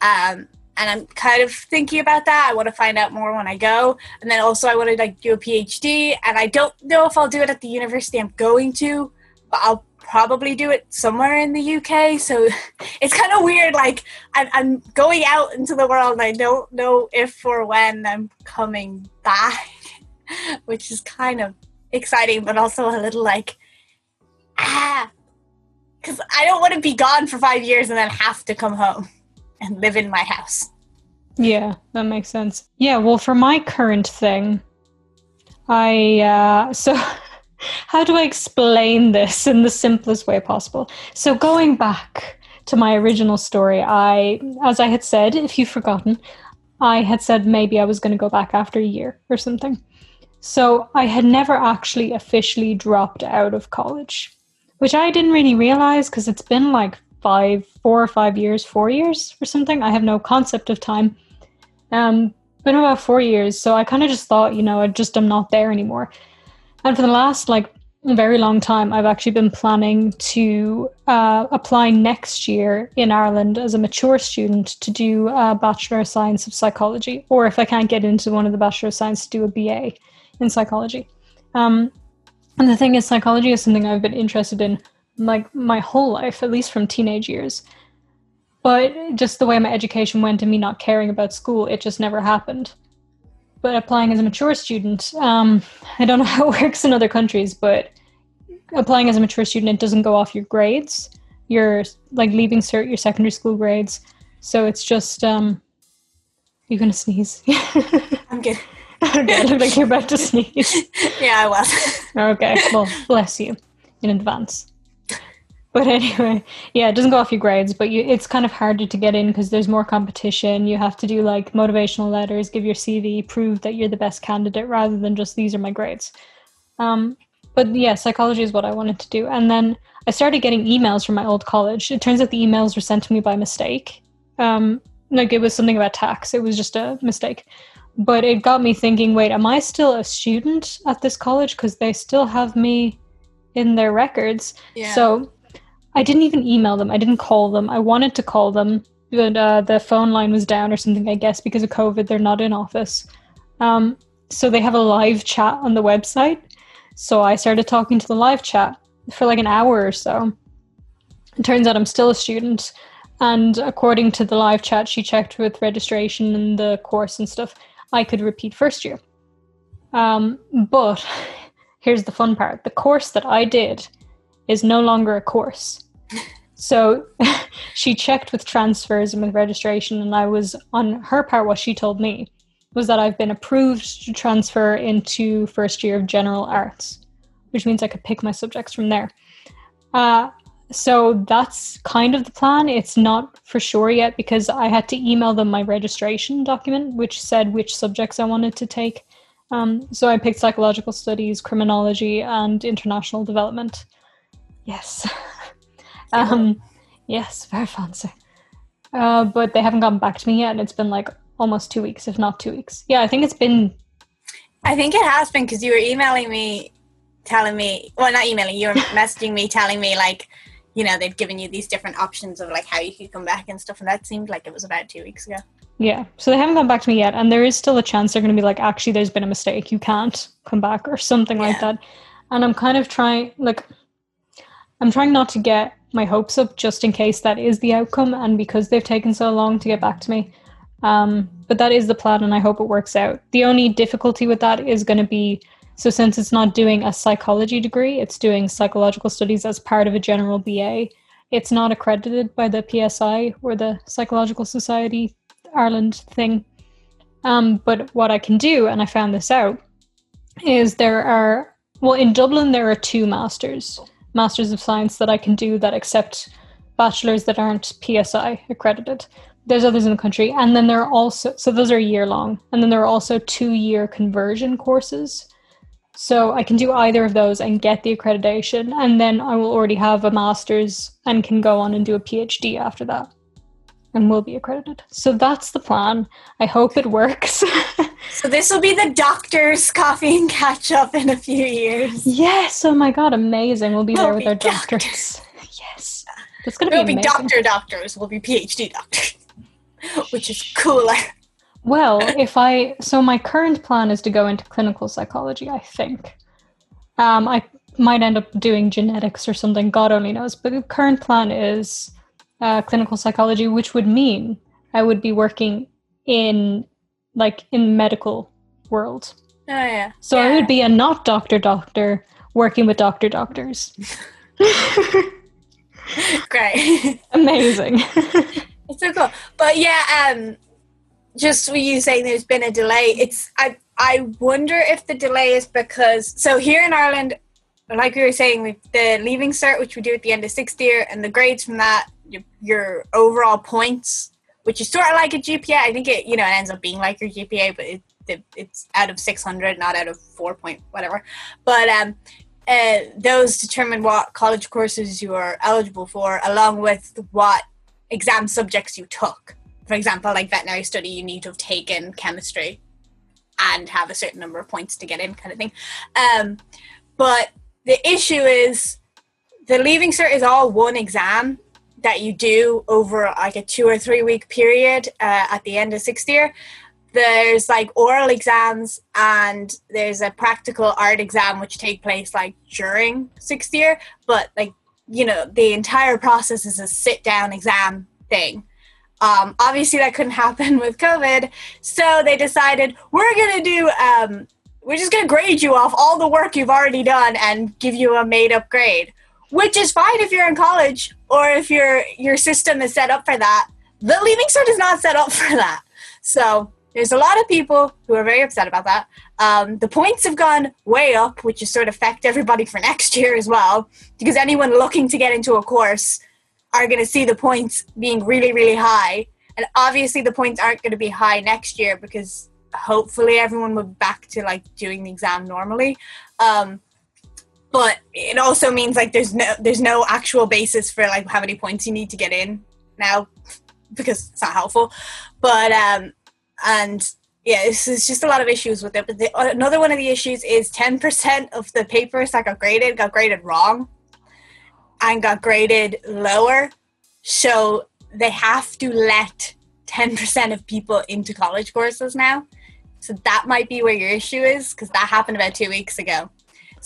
Um, and I'm kind of thinking about that. I want to find out more when I go, and then also I want to like do a PhD. And I don't know if I'll do it at the university I'm going to, but I'll probably do it somewhere in the UK. So it's kind of weird. Like I'm, going out into the world, and I don't know if or when I'm coming back, which is kind of exciting, but also a little like ah, because I don't want to be gone for five years and then have to come home and live in my house. Yeah, that makes sense. Yeah, well, for my current thing, I uh, so how do I explain this in the simplest way possible? So going back to my original story, I, as I had said, if you've forgotten, I had said maybe I was going to go back after a year or something. So I had never actually officially dropped out of college, which I didn't really realize because it's been like five, four or five years, four years or something. I have no concept of time. Um, been about four years, so I kind of just thought, you know, I just am not there anymore. And for the last like very long time, I've actually been planning to uh, apply next year in Ireland as a mature student to do a Bachelor of Science of Psychology, or if I can't get into one of the Bachelor of Science, to do a BA in psychology. Um, and the thing is, psychology is something I've been interested in like my whole life, at least from teenage years. But just the way my education went and me not caring about school, it just never happened. But applying as a mature student, um, I don't know how it works in other countries, but applying as a mature student, it doesn't go off your grades. You're like leaving cert your secondary school grades. So it's just um you're gonna sneeze. I'm good. okay, look like you're about to sneeze. yeah, I was. okay, well, bless you in advance. But anyway, yeah, it doesn't go off your grades, but you, it's kind of harder to get in because there's more competition. You have to do like motivational letters, give your CV, prove that you're the best candidate rather than just these are my grades. Um, but yeah, psychology is what I wanted to do. And then I started getting emails from my old college. It turns out the emails were sent to me by mistake. Um, like it was something about tax, it was just a mistake. But it got me thinking wait, am I still a student at this college? Because they still have me in their records. Yeah. So I didn't even email them. I didn't call them. I wanted to call them, but uh, the phone line was down or something, I guess, because of COVID. They're not in office. Um, so they have a live chat on the website. So I started talking to the live chat for like an hour or so. It turns out I'm still a student. And according to the live chat, she checked with registration and the course and stuff. I could repeat first year. Um, but here's the fun part the course that I did is no longer a course. So she checked with transfers and with registration, and I was on her part. What she told me was that I've been approved to transfer into first year of general arts, which means I could pick my subjects from there. Uh, so that's kind of the plan. It's not for sure yet because I had to email them my registration document, which said which subjects I wanted to take. Um, so I picked psychological studies, criminology, and international development. Yes. um, yes, very fancy. Uh, but they haven't gotten back to me yet, and it's been like almost two weeks, if not two weeks. Yeah, I think it's been. I think it has been because you were emailing me, telling me, well, not emailing, you were messaging me, telling me like you know they've given you these different options of like how you could come back and stuff, and that seemed like it was about two weeks ago. Yeah, so they haven't gone back to me yet, and there is still a chance they're going to be like, actually, there's been a mistake, you can't come back, or something yeah. like that. And I'm kind of trying, like, I'm trying not to get my hopes up just in case that is the outcome, and because they've taken so long to get back to me. Um, but that is the plan, and I hope it works out. The only difficulty with that is going to be so, since it's not doing a psychology degree, it's doing psychological studies as part of a general BA. It's not accredited by the PSI or the Psychological Society Ireland thing. Um, but what I can do, and I found this out, is there are, well, in Dublin, there are two masters, Masters of Science that I can do that accept bachelors that aren't PSI accredited. There's others in the country. And then there are also, so those are year long. And then there are also two year conversion courses so I can do either of those and get the accreditation, and then I will already have a master's and can go on and do a PhD after that and will be accredited. So that's the plan. I hope it works. so this will be the doctor's coffee and catch up in a few years. Yes. Oh my god, amazing. We'll be we'll there with be our doctors. doctors. yes. That's gonna we'll be, be doctor doctors. We'll be PhD doctors. Which is cooler. Well, if I so my current plan is to go into clinical psychology. I think um, I might end up doing genetics or something. God only knows. But the current plan is uh, clinical psychology, which would mean I would be working in like in medical world. Oh yeah. So yeah. I would be a not doctor doctor working with doctor doctors. Great. Amazing. it's so cool. But yeah, um just with you saying there's been a delay, it's I I wonder if the delay is because so here in Ireland, like we were saying, with the leaving cert, which we do at the end of sixth year, and the grades from that, your, your overall points, which is sort of like a GPA. I think it you know it ends up being like your GPA, but it, it it's out of six hundred, not out of four point whatever. But um, uh, those determine what college courses you are eligible for, along with what exam subjects you took for example, like veterinary study, you need to have taken chemistry and have a certain number of points to get in, kind of thing. Um, but the issue is the leaving cert is all one exam that you do over like a two or three week period uh, at the end of sixth year. There's like oral exams and there's a practical art exam which take place like during sixth year, but like you know the entire process is a sit down exam thing um, obviously, that couldn't happen with COVID, so they decided we're gonna do. Um, we're just gonna grade you off all the work you've already done and give you a made-up grade, which is fine if you're in college or if your your system is set up for that. The Leaving Cert is not set up for that, so there's a lot of people who are very upset about that. Um, the points have gone way up, which is sort of affect everybody for next year as well, because anyone looking to get into a course are going to see the points being really, really high. And obviously, the points aren't going to be high next year because hopefully everyone will be back to like doing the exam normally. Um, but it also means like there's no there's no actual basis for like how many points you need to get in now because it's not helpful. But um, and yeah, it's, it's just a lot of issues with it. But the, another one of the issues is 10% of the papers that got graded got graded wrong and got graded lower. So they have to let 10% of people into college courses now. So that might be where your issue is because that happened about two weeks ago.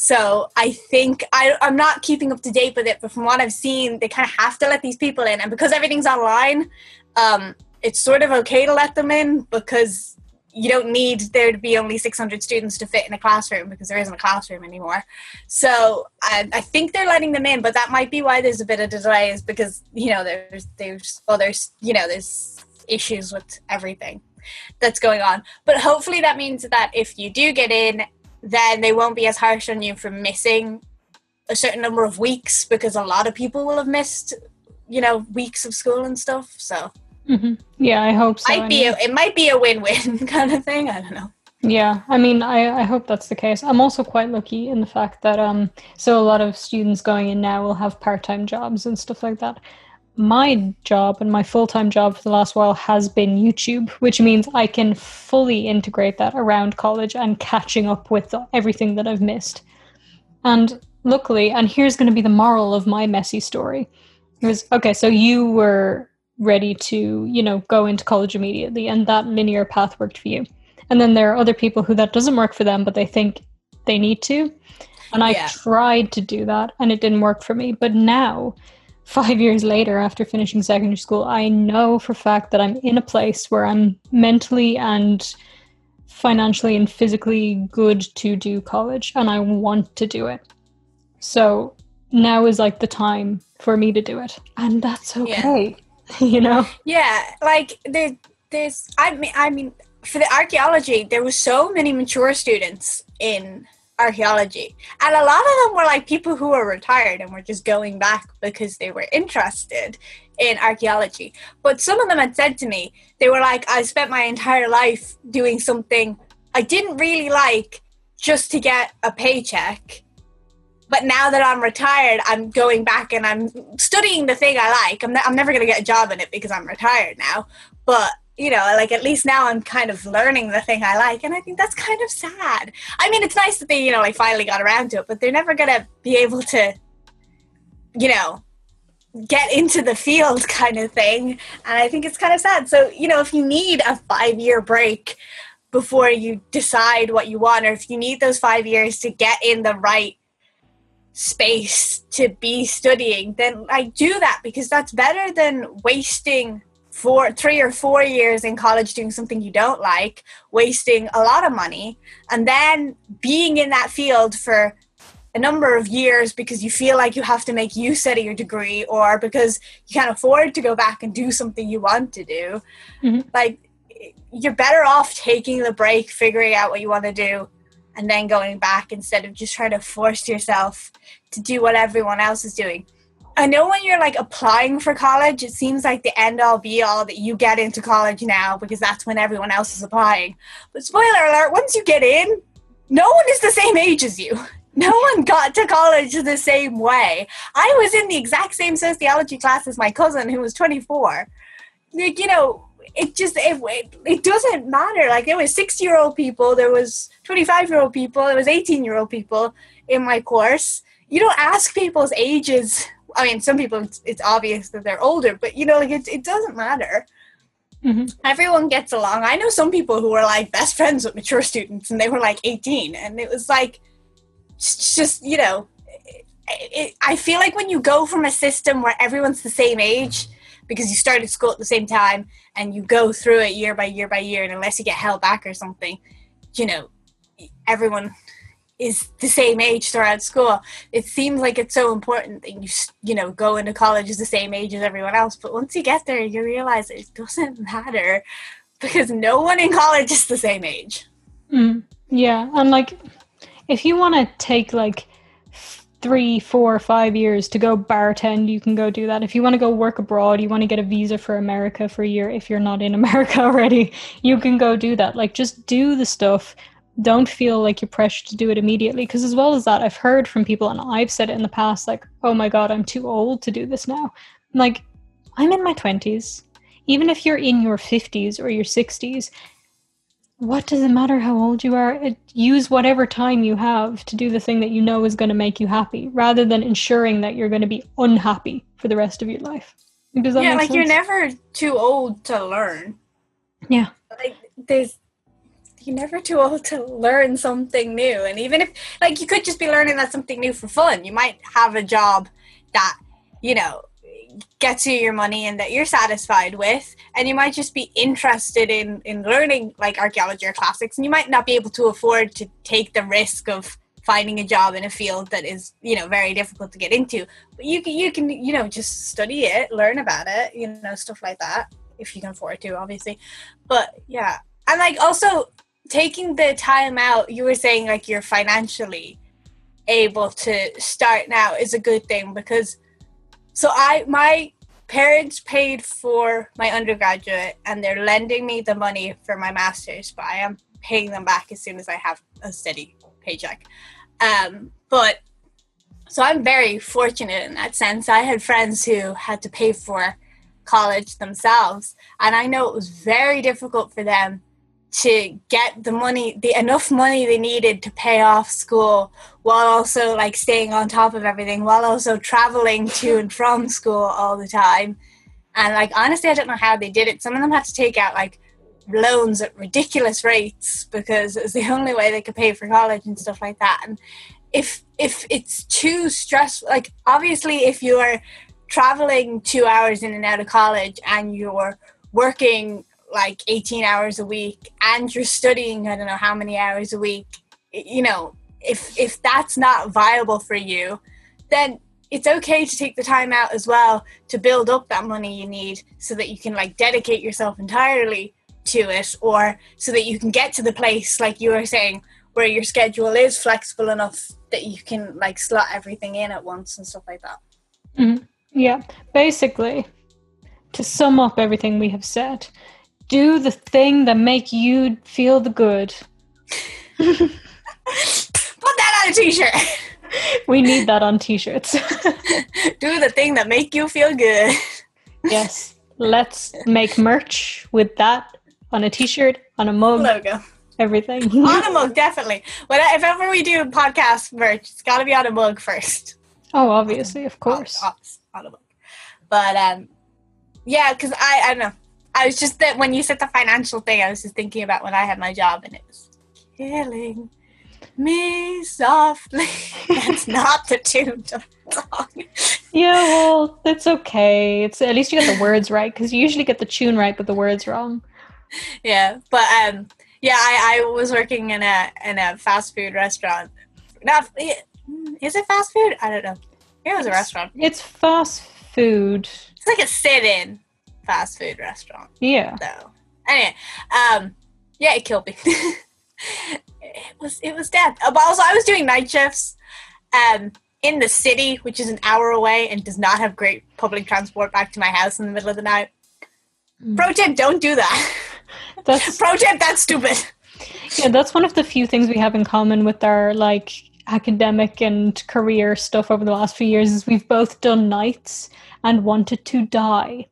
So I think I, I'm not keeping up to date with it, but from what I've seen, they kind of have to let these people in. And because everything's online, um, it's sort of okay to let them in because you don't need there to be only 600 students to fit in a classroom because there isn't a classroom anymore. So I, I think they're letting them in, but that might be why there's a bit of delay is because you know there's there's well there's you know there's issues with everything that's going on. But hopefully that means that if you do get in, then they won't be as harsh on you for missing a certain number of weeks because a lot of people will have missed you know weeks of school and stuff. So Mm-hmm. Yeah, I hope so. Might be a, it might be a win-win kind of thing. I don't know. Yeah, I mean, I, I hope that's the case. I'm also quite lucky in the fact that um, so a lot of students going in now will have part-time jobs and stuff like that. My job and my full-time job for the last while has been YouTube, which means I can fully integrate that around college and catching up with everything that I've missed. And luckily, and here's going to be the moral of my messy story. It was okay, so you were ready to, you know, go into college immediately, and that linear path worked for you. And then there are other people who that doesn't work for them, but they think they need to. And I yeah. tried to do that and it didn't work for me. But now, five years later, after finishing secondary school, I know for fact that I'm in a place where I'm mentally and financially and physically good to do college and I want to do it. So now is like the time for me to do it. And that's okay. Yeah. you know? Yeah, like there, there's I mean I mean for the archaeology there was so many mature students in archaeology. And a lot of them were like people who were retired and were just going back because they were interested in archaeology. But some of them had said to me, they were like, I spent my entire life doing something I didn't really like just to get a paycheck. But now that I'm retired, I'm going back and I'm studying the thing I like. I'm, ne- I'm never going to get a job in it because I'm retired now. But you know, like at least now I'm kind of learning the thing I like, and I think that's kind of sad. I mean, it's nice that they, you know, like finally got around to it, but they're never gonna be able to, you know, get into the field kind of thing, and I think it's kind of sad. So, you know, if you need a five year break before you decide what you want, or if you need those five years to get in the right space to be studying, then I do that because that's better than wasting four three or four years in college doing something you don't like wasting a lot of money and then being in that field for a number of years because you feel like you have to make use out of your degree or because you can't afford to go back and do something you want to do mm-hmm. like you're better off taking the break figuring out what you want to do and then going back instead of just trying to force yourself to do what everyone else is doing I know when you're like applying for college, it seems like the end all be all that you get into college now because that's when everyone else is applying. But spoiler alert, once you get in, no one is the same age as you. No one got to college the same way. I was in the exact same sociology class as my cousin who was 24. Like, you know, it just it, it doesn't matter like there was 60 year old people there was 25 year old people there was 18 year old people in my course you don't ask people's ages I mean, some people it's, it's obvious that they're older, but you know, like it, it doesn't matter. Mm-hmm. Everyone gets along. I know some people who were like best friends with mature students, and they were like 18, and it was like just you know, it, it, I feel like when you go from a system where everyone's the same age because you started school at the same time and you go through it year by year by year, and unless you get held back or something, you know, everyone is the same age throughout school. It seems like it's so important that you you know go into college as the same age as everyone else, but once you get there, you realize it doesn't matter because no one in college is the same age. Mm, yeah, and like if you want to take like three, four, five years to go bartend, you can go do that. If you want to go work abroad, you want to get a visa for America for a year, if you're not in America already, you can go do that. Like, just do the stuff don't feel like you're pressured to do it immediately. Because as well as that, I've heard from people, and I've said it in the past, like, "Oh my god, I'm too old to do this now." I'm like, I'm in my twenties. Even if you're in your fifties or your sixties, what does it matter how old you are? It, use whatever time you have to do the thing that you know is going to make you happy, rather than ensuring that you're going to be unhappy for the rest of your life. Does that yeah, like sense? you're never too old to learn. Yeah. Like there's you're never too old to learn something new. And even if, like, you could just be learning that something new for fun. You might have a job that, you know, gets you your money and that you're satisfied with. And you might just be interested in, in learning, like, archaeology or classics. And you might not be able to afford to take the risk of finding a job in a field that is, you know, very difficult to get into. But you can, you can, you know, just study it, learn about it, you know, stuff like that. If you can afford to, obviously. But yeah, and like also taking the time out, you were saying like you're financially able to start now is a good thing because so I my parents paid for my undergraduate and they're lending me the money for my master's, but I am paying them back as soon as I have a steady paycheck. Um, but so I'm very fortunate in that sense. I had friends who had to pay for college themselves, and I know it was very difficult for them to get the money, the enough money they needed to pay off school while also like staying on top of everything, while also traveling to and from school all the time. And like honestly, I don't know how they did it. Some of them had to take out like loans at ridiculous rates because it was the only way they could pay for college and stuff like that. And if if it's too stressful, like obviously if you're traveling two hours in and out of college and you're working like 18 hours a week. And you're studying i don't know how many hours a week. You know if if that's not viable for you then it's okay to take the time out as well to build up that money you need so that you can like dedicate yourself entirely to it or so that you can get to the place like you were saying where your schedule is flexible enough that you can like slot everything in at once and stuff like that. Mm-hmm. yeah. Basically to sum up everything we have said do the thing that make you feel the good put that on a t-shirt we need that on t-shirts. Do the thing that make you feel good. yes. Let's make merch with that on a t-shirt, on a mug. Logo. Everything. on a mug, definitely. But if ever we do podcast merch, it's got to be on a mug first. Oh, obviously, of course. On, on a mug. But um, yeah, because I, I don't know. I was just that when you said the financial thing, I was just thinking about when I had my job and it was killing me softly. That's not the tune of the song. Yeah, well, it's okay. It's at least you got the words right because you usually get the tune right, but the words wrong. Yeah, but um, yeah, I, I was working in a in a fast food restaurant. Not is it fast food? I don't know. It was a restaurant. It's fast food. It's like a sit-in fast food restaurant. Yeah. So anyway, um, yeah, it killed me. it was it was dead. Uh, but also, I was doing night shifts, um, in the city, which is an hour away and does not have great public transport back to my house in the middle of the night. Mm. Pro tip: Don't do that. That's pro tip. That's stupid. Yeah, that's one of the few things we have in common with our like academic and career stuff over the last few years is we've both done nights and wanted to die.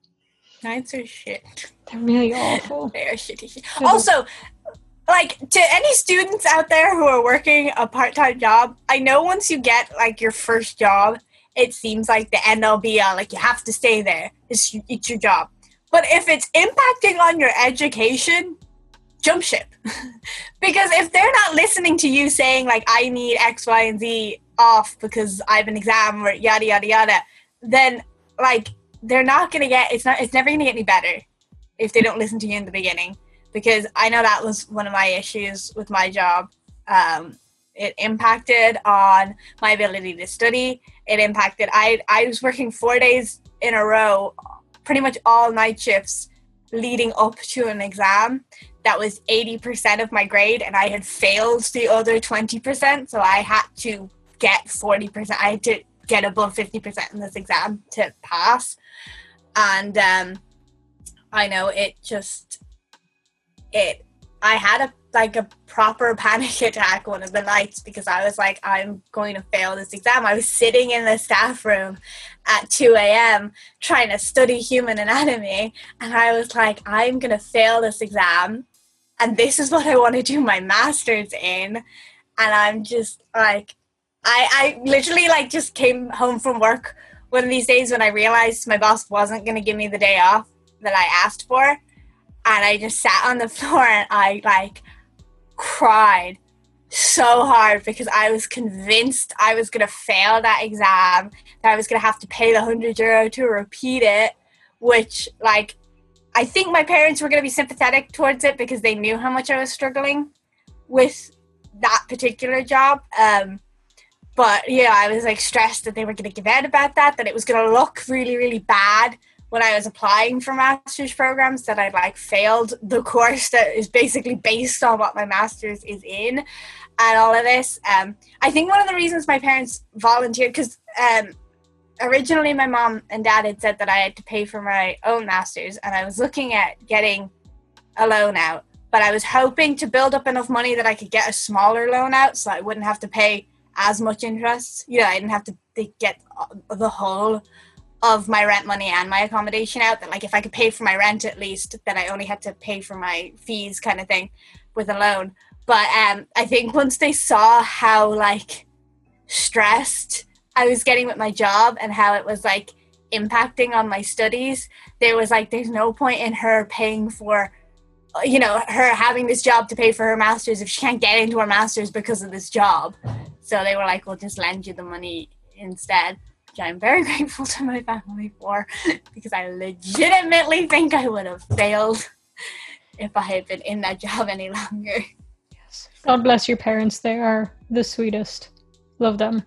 Nights are shit. They're really awful. they are shitty. Also, like to any students out there who are working a part-time job i know once you get like your first job it seems like the end all be uh, like you have to stay there it's, it's your job but if it's impacting on your education jump ship because if they're not listening to you saying like i need x y and z off because i have an exam or yada yada yada then like they're not gonna get it's not it's never gonna get any better if they don't listen to you in the beginning because I know that was one of my issues with my job. Um, it impacted on my ability to study. It impacted. I I was working four days in a row, pretty much all night shifts, leading up to an exam that was 80% of my grade and I had failed the other 20%. So I had to get 40%. I had to get above 50% in this exam to pass. And um, I know it just it I had a like a proper panic attack one of the nights because I was like, I'm going to fail this exam. I was sitting in the staff room at 2 a.m. trying to study human anatomy, and I was like, I'm going to fail this exam, and this is what I want to do my master's in. And I'm just like, I, I literally like just came home from work one of these days when I realized my boss wasn't going to give me the day off that I asked for and I just sat on the floor and I like cried so hard because I was convinced I was going to fail that exam, that I was going to have to pay the 100 euro to repeat it, which, like, I think my parents were going to be sympathetic towards it because they knew how much I was struggling with that particular job. Um, but yeah, I was like stressed that they were going to give out about that, that it was going to look really, really bad when I was applying for master's programs that I like failed the course that is basically based on what my master's is in and all of this. Um, I think one of the reasons my parents volunteered because um, originally my mom and dad had said that I had to pay for my own master's and I was looking at getting a loan out, but I was hoping to build up enough money that I could get a smaller loan out so I wouldn't have to pay as much interest. You know, I didn't have to get the whole of my rent money and my accommodation out. That like if I could pay for my rent at least, then I only had to pay for my fees, kind of thing, with a loan. But um, I think once they saw how like stressed I was getting with my job and how it was like impacting on my studies, there was like there's no point in her paying for you know her having this job to pay for her masters if she can't get into her masters because of this job so they were like we'll just lend you the money instead which i'm very grateful to my family for because i legitimately think i would have failed if i had been in that job any longer. Yes. God bless your parents. They are the sweetest. Love them.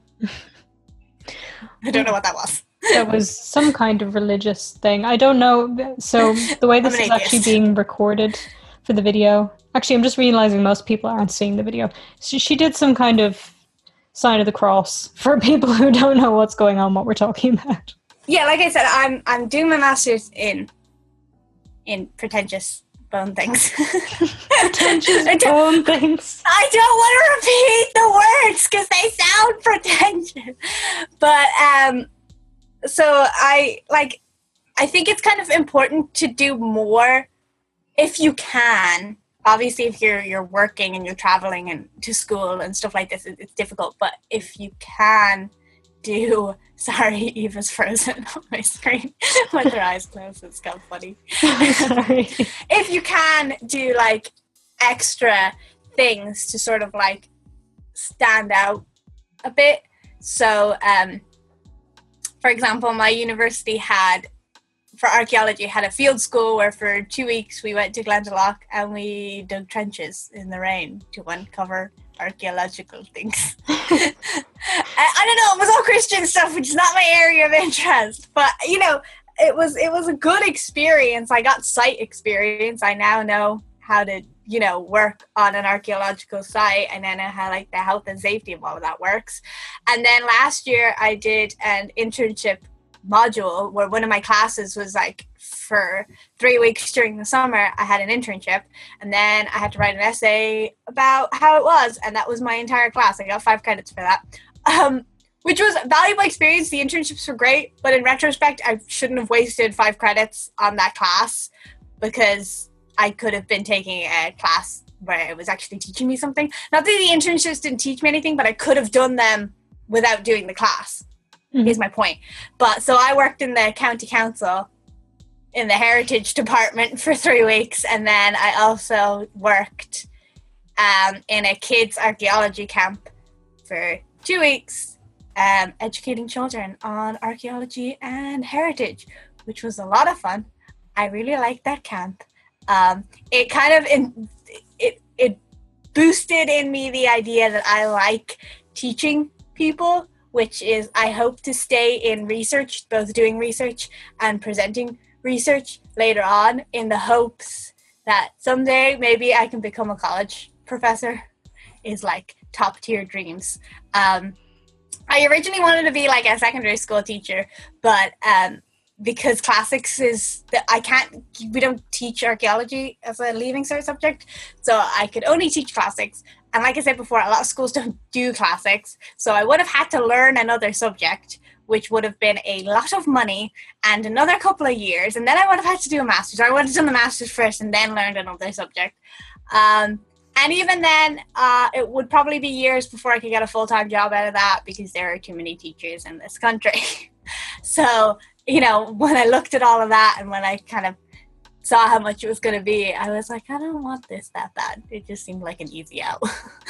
I don't know what that was. That was some kind of religious thing. I don't know. So the way this is actually being recorded for the video, actually, I'm just realizing most people aren't seeing the video. So she did some kind of sign of the cross for people who don't know what's going on, what we're talking about. Yeah, like I said, I'm I'm doing my master's in in pretentious bone things. pretentious bone things. I don't want to repeat the words because they sound pretentious. But um, so I like I think it's kind of important to do more if you can. Obviously, if you're you're working and you're traveling and to school and stuff like this, it's difficult. But if you can do, sorry, Eva's frozen on my screen with her eyes closed. It's kind of funny. sorry. if you can do like extra things to sort of like stand out a bit, so um, for example, my university had for archaeology had a field school where for two weeks we went to Glendalough and we dug trenches in the rain to uncover archaeological things. I, I, don't know, it was all Christian stuff, which is not my area of interest. But you know, it was it was a good experience. I got site experience. I now know how to you know work on an archaeological site and then how like the health and safety of all that works and then last year i did an internship module where one of my classes was like for three weeks during the summer i had an internship and then i had to write an essay about how it was and that was my entire class i got five credits for that um, which was valuable experience the internships were great but in retrospect i shouldn't have wasted five credits on that class because I could have been taking a class where it was actually teaching me something. Not that the internships didn't teach me anything, but I could have done them without doing the class. Mm-hmm. Is my point. But so I worked in the county council in the heritage department for three weeks, and then I also worked um, in a kids archaeology camp for two weeks, um, educating children on archaeology and heritage, which was a lot of fun. I really liked that camp um, it kind of in, it it boosted in me the idea that I like teaching people, which is I hope to stay in research, both doing research and presenting research later on, in the hopes that someday maybe I can become a college professor. Is like top tier dreams. Um, I originally wanted to be like a secondary school teacher, but um, because classics is that I can't we don't teach archaeology as a leaving cert subject so I could only teach classics and like I said before a lot of schools don't do classics so I would have had to learn another subject which would have been a lot of money and another couple of years and then I would have had to do a master's I would have done the master's first and then learned another subject um, and even then, uh, it would probably be years before I could get a full time job out of that because there are too many teachers in this country. so you know, when I looked at all of that and when I kind of saw how much it was going to be, I was like, I don't want this that bad. It just seemed like an easy out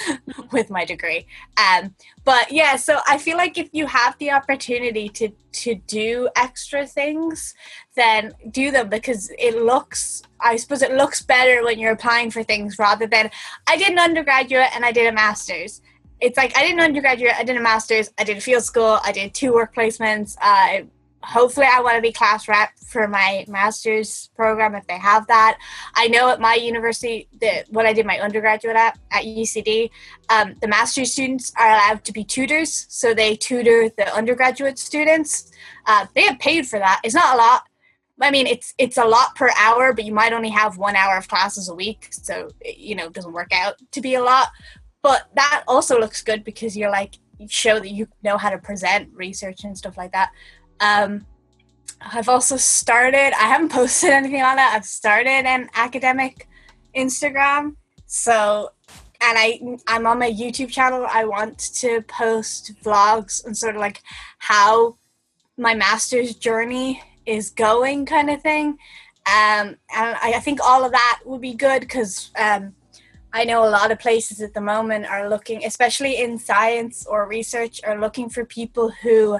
with my degree. Um, but yeah, so I feel like if you have the opportunity to to do extra things, then do them because it looks. I suppose it looks better when you're applying for things rather than I did an undergraduate and I did a master's. It's like I did an undergraduate, I did a master's, I did a field school, I did two work placements. Uh, hopefully I want to be class rep for my master's program if they have that. I know at my university that when I did my undergraduate at at UCD, um, the master's students are allowed to be tutors, so they tutor the undergraduate students. Uh, they have paid for that. It's not a lot. I mean, it's it's a lot per hour, but you might only have one hour of classes a week, so you know it doesn't work out to be a lot. But that also looks good because you're like show that you know how to present research and stuff like that. Um, I've also started, I haven't posted anything on it. I've started an academic Instagram. So, and I, I'm on my YouTube channel. I want to post vlogs and sort of like how my master's journey is going kind of thing. Um, and I, I think all of that would be good because um, I know a lot of places at the moment are looking, especially in science or research, are looking for people who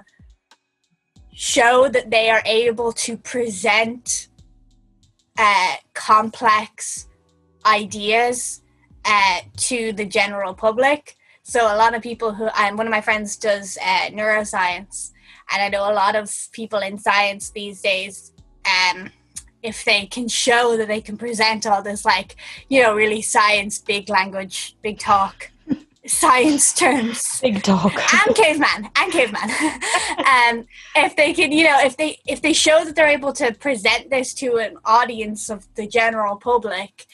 show that they are able to present uh, complex ideas uh, to the general public. So a lot of people who, um, one of my friends does uh, neuroscience, and I know a lot of people in science these days. Um, if they can show that they can present all this like you know really science big language big talk science terms. Big talk and caveman and caveman. Um, if they can you know if they if they show that they're able to present this to an audience of the general public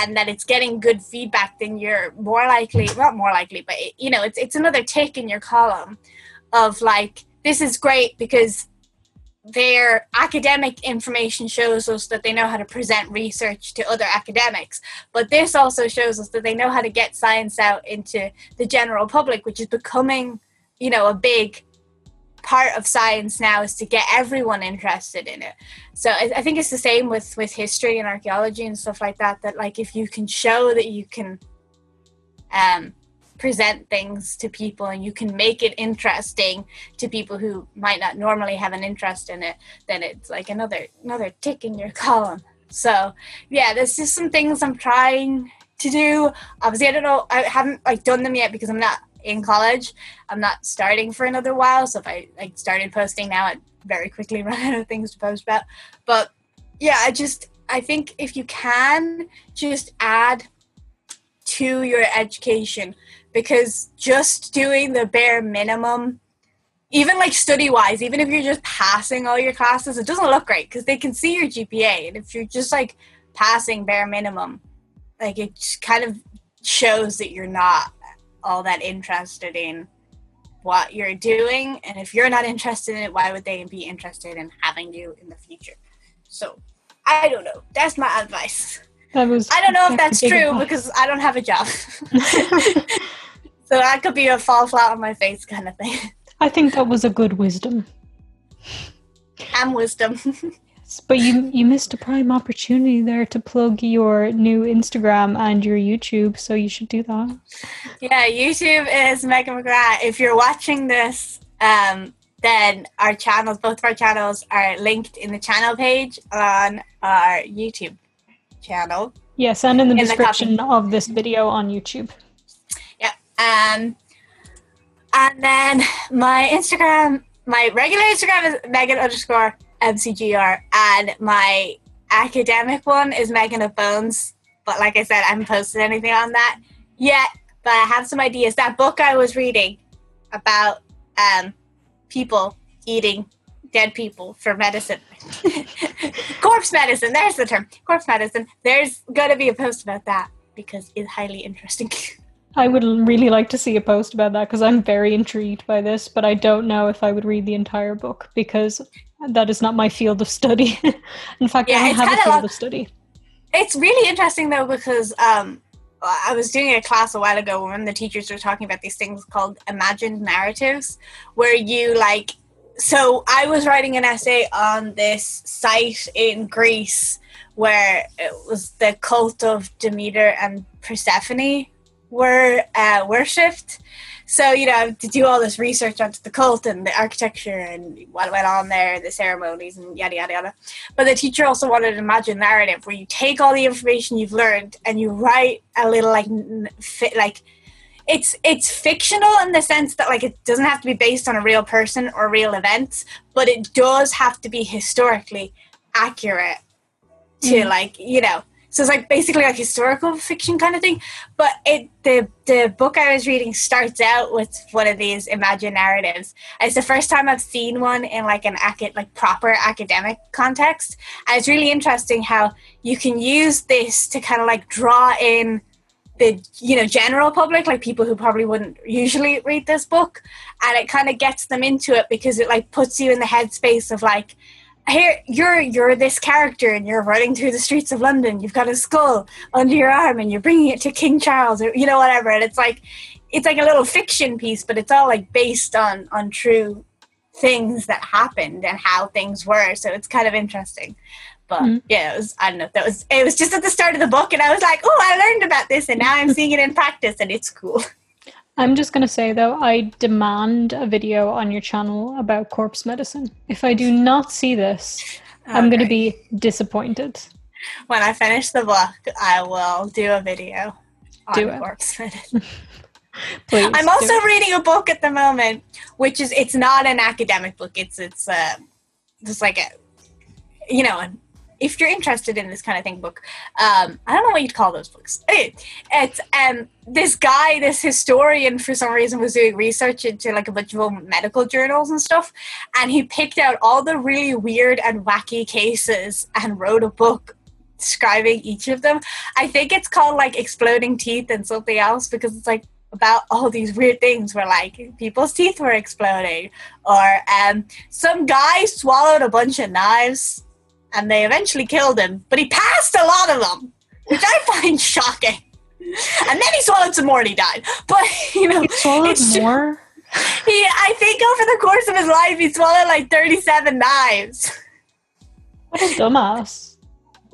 and that it's getting good feedback then you're more likely not more likely but you know it's it's another tick in your column of like this is great because their academic information shows us that they know how to present research to other academics. But this also shows us that they know how to get science out into the general public which is becoming you know a big part of science now is to get everyone interested in it. So I, I think it's the same with with history and archaeology and stuff like that that like if you can show that you can um present things to people and you can make it interesting to people who might not normally have an interest in it then it's like another another tick in your column. So yeah there's just some things i'm trying to do. Obviously i don't know i haven't like done them yet because i'm not in college. I'm not starting for another while so if i like started posting now i'd very quickly run out of things to post about. But yeah i just i think if you can just add to your education because just doing the bare minimum even like study wise even if you're just passing all your classes it doesn't look great because they can see your gpa and if you're just like passing bare minimum like it kind of shows that you're not all that interested in what you're doing and if you're not interested in it why would they be interested in having you in the future? So i don't know. That's my advice that was i don't know if that's true because i don't have a job So that could be a fall flat on my face kind of thing. I think that was a good wisdom. And wisdom. yes, but you you missed a prime opportunity there to plug your new Instagram and your YouTube, so you should do that. Yeah, YouTube is Megan McGrath. If you're watching this, um, then our channels, both of our channels, are linked in the channel page on our YouTube channel. Yes, and in the in description the of this video on YouTube. Yeah. Um, and then my Instagram, my regular Instagram is Megan underscore MCGR, and my academic one is Megan of Bones. But like I said, I haven't posted anything on that yet. But I have some ideas. That book I was reading about um, people eating dead people for medicine. corpse medicine, there's the term. Corpse medicine. There's going to be a post about that because it's highly interesting. I would really like to see a post about that because I'm very intrigued by this, but I don't know if I would read the entire book because that is not my field of study. In fact, yeah, I don't have a field of study. It's really interesting though because um, I was doing a class a while ago when the teachers were talking about these things called imagined narratives, where you like. So I was writing an essay on this site in Greece where it was the cult of Demeter and Persephone were uh, worshipped. So, you know, to do all this research onto the cult and the architecture and what went on there, the ceremonies and yada, yada, yada. But the teacher also wanted an imagined narrative where you take all the information you've learned and you write a little like, fit, like, it's it's fictional in the sense that like it doesn't have to be based on a real person or real events, but it does have to be historically accurate to mm. like you know so it's like basically like historical fiction kind of thing. But it the the book I was reading starts out with one of these imagined narratives. It's the first time I've seen one in like an acad- like proper academic context. And it's really interesting how you can use this to kind of like draw in the you know general public like people who probably wouldn't usually read this book and it kind of gets them into it because it like puts you in the headspace of like here you're you're this character and you're running through the streets of London. You've got a skull under your arm and you're bringing it to King Charles or you know whatever. And it's like it's like a little fiction piece, but it's all like based on on true things that happened and how things were. So it's kind of interesting. But mm-hmm. yeah, it was I don't know. That was it was just at the start of the book, and I was like, oh, I learned about this, and now I'm seeing it in practice, and it's cool. I'm just going to say though, I demand a video on your channel about corpse medicine. If I do not see this, okay. I'm going to be disappointed. When I finish the book, I will do a video on do corpse medicine. Please. I'm also reading a book at the moment, which is it's not an academic book. It's it's uh, just like a you know if you're interested in this kind of thing book um, i don't know what you'd call those books. It's um, this guy this historian for some reason was doing research into like a bunch of medical journals and stuff and he picked out all the really weird and wacky cases and wrote a book describing each of them. I think it's called like exploding teeth and something else because it's like about all these weird things where like people's teeth were exploding or um, some guy swallowed a bunch of knives and they eventually killed him, but he passed a lot of them, which I find shocking. And then he swallowed some more and he died. But you know, he swallowed more. He, I think, over the course of his life, he swallowed like thirty-seven knives. What a dumbass.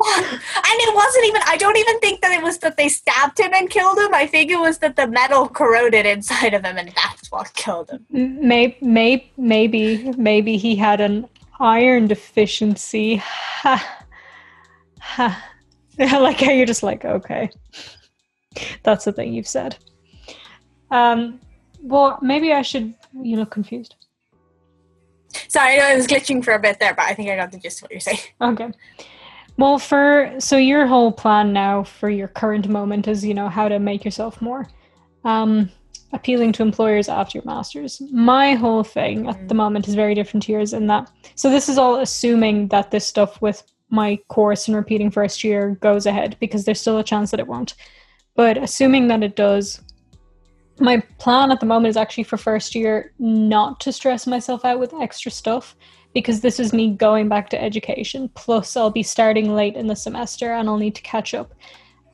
And it wasn't even, I don't even think that it was that they stabbed him and killed him. I think it was that the metal corroded inside of him and that's what killed him. Maybe, maybe, maybe, maybe he had an iron deficiency. Ha. Ha. I like how you're just like, okay. That's the thing you've said. Um, well, maybe I should. You look confused. Sorry, I know I was glitching for a bit there, but I think I got the gist of what you're saying. Okay. Well, for so your whole plan now for your current moment is, you know, how to make yourself more. Um, appealing to employers after your masters. My whole thing at the mm. moment is very different to yours in that. So this is all assuming that this stuff with my course and repeating first year goes ahead because there's still a chance that it won't. But assuming that it does, my plan at the moment is actually for first year not to stress myself out with extra stuff because this is me going back to education. Plus, I'll be starting late in the semester and I'll need to catch up.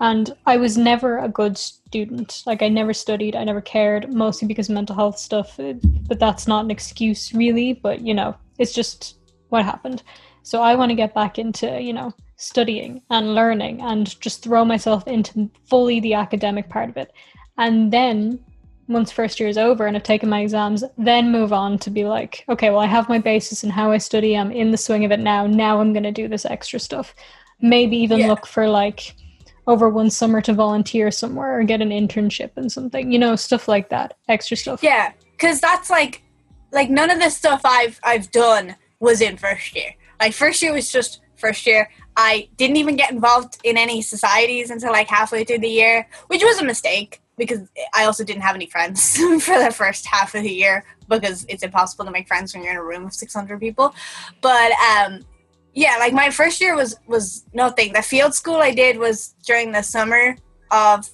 And I was never a good student. Like, I never studied, I never cared, mostly because mental health stuff. Eh, but that's not an excuse, really. But, you know, it's just what happened. So I want to get back into, you know, studying and learning and just throw myself into fully the academic part of it. And then once first year is over and I've taken my exams, then move on to be like, okay, well, I have my basis in how I study. I'm in the swing of it now. Now I'm going to do this extra stuff. Maybe even yeah. look for like over one summer to volunteer somewhere or get an internship and something, you know, stuff like that, extra stuff. Yeah, because that's like, like none of the stuff I've I've done was in first year. Like first year was just first year. I didn't even get involved in any societies until like halfway through the year, which was a mistake because I also didn't have any friends for the first half of the year because it's impossible to make friends when you're in a room of 600 people. But um, yeah, like my first year was was nothing. The field school I did was during the summer of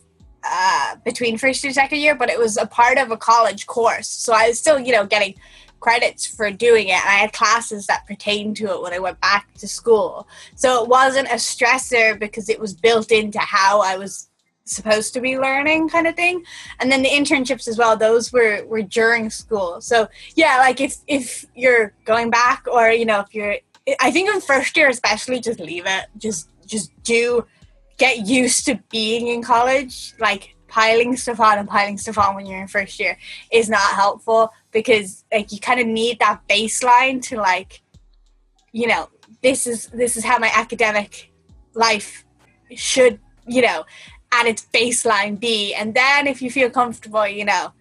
uh, between first and second year, but it was a part of a college course, so I was still you know getting credits for doing it. And I had classes that pertained to it when I went back to school, so it wasn't a stressor because it was built into how I was supposed to be learning kind of thing and then the internships as well those were were during school so yeah like if if you're going back or you know if you're I think in first year especially, just leave it. Just just do get used to being in college. Like piling stuff on and piling stuff on when you're in first year is not helpful because like you kind of need that baseline to like you know this is this is how my academic life should you know at its baseline be and then if you feel comfortable you know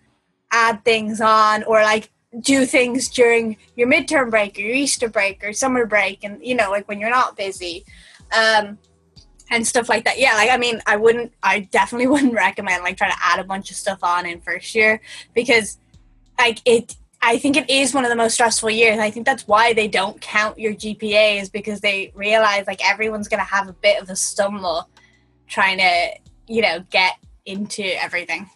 add things on or like do things during your midterm break or your Easter break or summer break and you know like when you're not busy um and stuff like that yeah like I mean I wouldn't I definitely wouldn't recommend like trying to add a bunch of stuff on in first year because like it I think it is one of the most stressful years. I think that's why they don't count your GPA is because they realize like everyone's going to have a bit of a stumble trying to, you know, get into everything.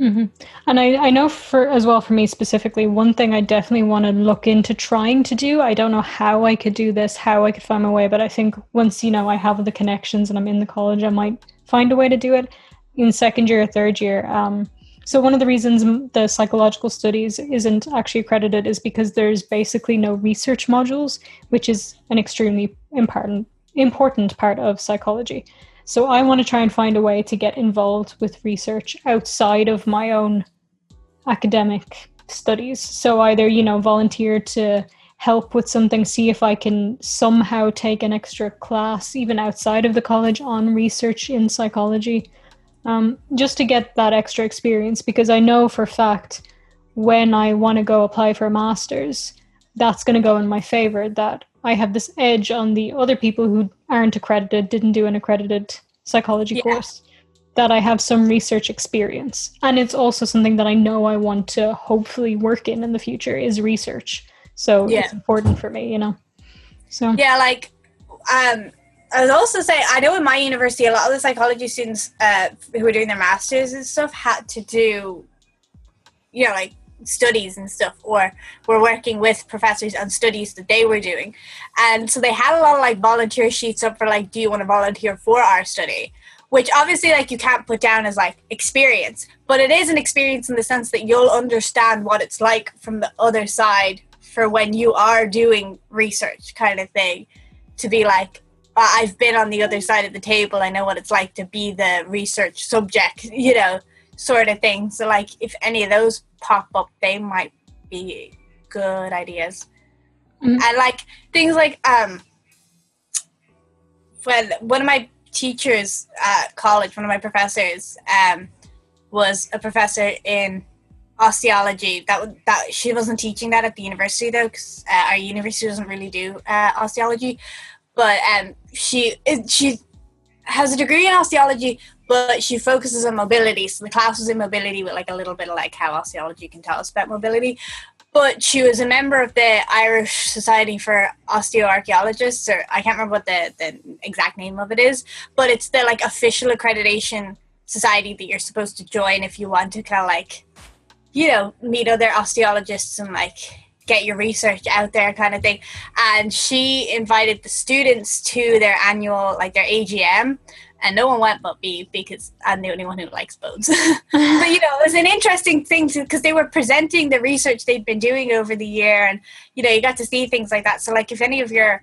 Mm-hmm. And I, I know for as well for me specifically, one thing I definitely want to look into trying to do. I don't know how I could do this, how I could find my way, but I think once you know I have the connections and I'm in the college, I might find a way to do it in second year or third year. Um, so one of the reasons the psychological studies isn't actually accredited is because there's basically no research modules, which is an extremely important important part of psychology. So I want to try and find a way to get involved with research outside of my own academic studies. So either, you know, volunteer to help with something, see if I can somehow take an extra class, even outside of the college, on research in psychology, um, just to get that extra experience. Because I know for a fact when I want to go apply for a master's, that's going to go in my favor. That I have this edge on the other people who aren't accredited, didn't do an accredited psychology yeah. course, that I have some research experience. And it's also something that I know I want to hopefully work in in the future is research. So yeah. it's important for me, you know. So yeah, like um, I would also say I know in my university a lot of the psychology students uh, who are doing their masters and stuff had to do, you know, like studies and stuff or were working with professors on studies that they were doing and so they had a lot of like volunteer sheets up for like do you want to volunteer for our study which obviously like you can't put down as like experience but it is an experience in the sense that you'll understand what it's like from the other side for when you are doing research kind of thing to be like I've been on the other side of the table. I know what it's like to be the research subject, you know, sort of thing. So, like, if any of those pop up, they might be good ideas. Mm-hmm. And like things like um, when one of my teachers at college, one of my professors, um, was a professor in osteology. That that she wasn't teaching that at the university though, because uh, our university doesn't really do uh, osteology. But um, she she has a degree in osteology, but she focuses on mobility. So the class was in mobility with like a little bit of like how osteology can tell us about mobility. But she was a member of the Irish Society for Osteoarchaeologists, or I can't remember what the, the exact name of it is, but it's the like official accreditation society that you're supposed to join if you want to kind of like, you know, meet other osteologists and like get your research out there kind of thing and she invited the students to their annual like their agm and no one went but me because I'm the only one who likes bones. but you know, it was an interesting thing because they were presenting the research they'd been doing over the year, and you know, you got to see things like that. So, like, if any of your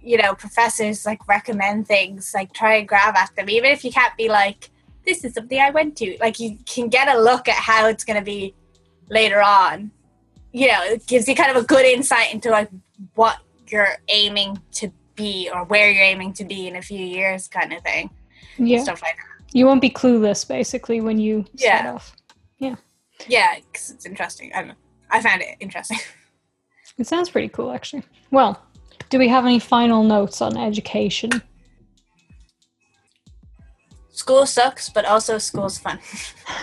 you know professors like recommend things, like try and grab at them, even if you can't be like, this is something I went to. Like, you can get a look at how it's going to be later on. You know, it gives you kind of a good insight into like what you're aiming to be or where you're aiming to be in a few years kind of thing. Yeah. stuff like that. You won't be clueless basically when you start yeah. off. Yeah. Yeah because it's interesting. I don't know. I found it interesting. It sounds pretty cool actually. Well do we have any final notes on education? School sucks but also school's fun.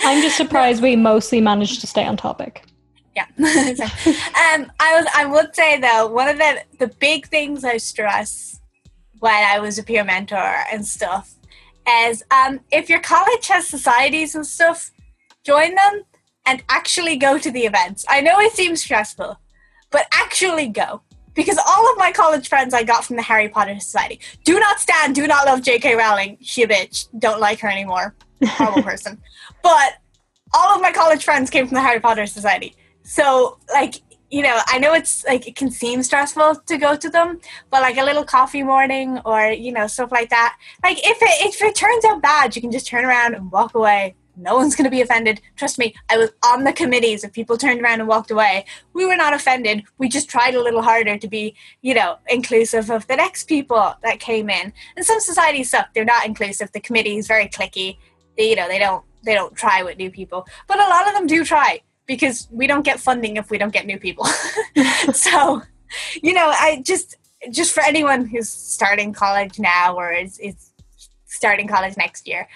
I'm just surprised we mostly managed to stay on topic yeah. um, I was. I would say though, one of the the big things I stress when I was a peer mentor and stuff is um, if your college has societies and stuff, join them and actually go to the events. I know it seems stressful, but actually go. Because all of my college friends I got from the Harry Potter Society. Do not stand, do not love J.K. Rowling. She a bitch. Don't like her anymore. Horrible person. But all of my college friends came from the Harry Potter Society. So, like, you know, I know it's like it can seem stressful to go to them, but like a little coffee morning or you know stuff like that. Like if it if it turns out bad, you can just turn around and walk away. No one's going to be offended. Trust me, I was on the committees. If people turned around and walked away, we were not offended. We just tried a little harder to be, you know, inclusive of the next people that came in. And some societies suck; they're not inclusive. The committee is very cliquey. They, you know, they don't they don't try with new people, but a lot of them do try because we don't get funding if we don't get new people. so, you know, I just just for anyone who's starting college now or is, is starting college next year,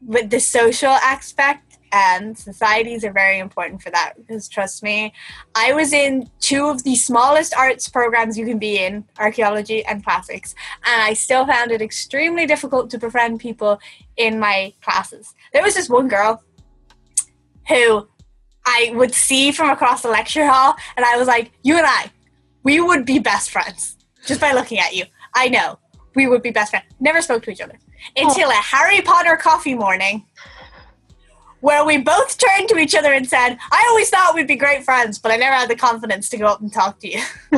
with the social aspect, and societies are very important for that because trust me i was in two of the smallest arts programs you can be in archaeology and classics and i still found it extremely difficult to befriend people in my classes there was this one girl who i would see from across the lecture hall and i was like you and i we would be best friends just by looking at you i know we would be best friends never spoke to each other until oh. a harry potter coffee morning where we both turned to each other and said, I always thought we'd be great friends, but I never had the confidence to go up and talk to you.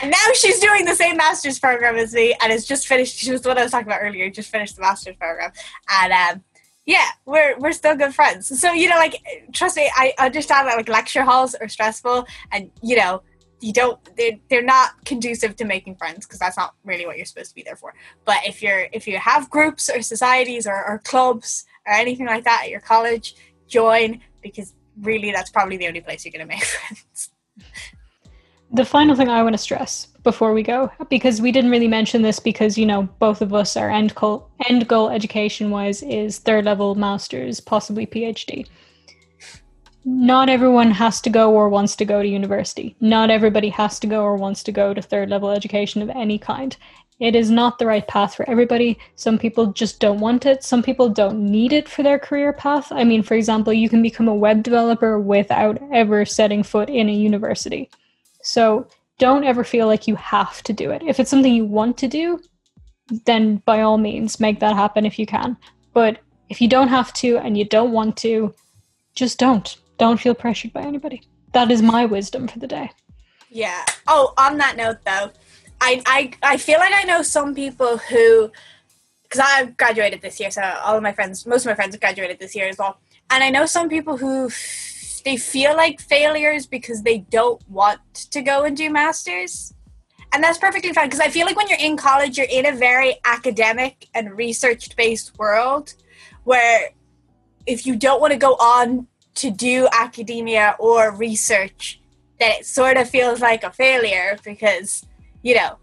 and now she's doing the same master's program as me and has just finished. She was what I was talking about earlier, just finished the master's program. And um, yeah, we're, we're still good friends. So, you know, like, trust me, I understand that like lecture halls are stressful and, you know, you don't they're, they're not conducive to making friends because that's not really what you're supposed to be there for but if you're if you have groups or societies or, or clubs or anything like that at your college, join because really that's probably the only place you're going to make friends. The final thing I want to stress before we go, because we didn't really mention this because, you know, both of us, our end goal, end goal education wise is third level master's, possibly PhD. Not everyone has to go or wants to go to university. Not everybody has to go or wants to go to third level education of any kind. It is not the right path for everybody. Some people just don't want it. Some people don't need it for their career path. I mean, for example, you can become a web developer without ever setting foot in a university. So don't ever feel like you have to do it. If it's something you want to do, then by all means, make that happen if you can. But if you don't have to and you don't want to, just don't. Don't feel pressured by anybody. That is my wisdom for the day. Yeah. Oh, on that note, though, I, I, I feel like I know some people who, because I've graduated this year, so all of my friends, most of my friends have graduated this year as well. And I know some people who they feel like failures because they don't want to go and do masters. And that's perfectly fine because I feel like when you're in college, you're in a very academic and research based world where if you don't want to go on to do academia or research, then it sort of feels like a failure because you know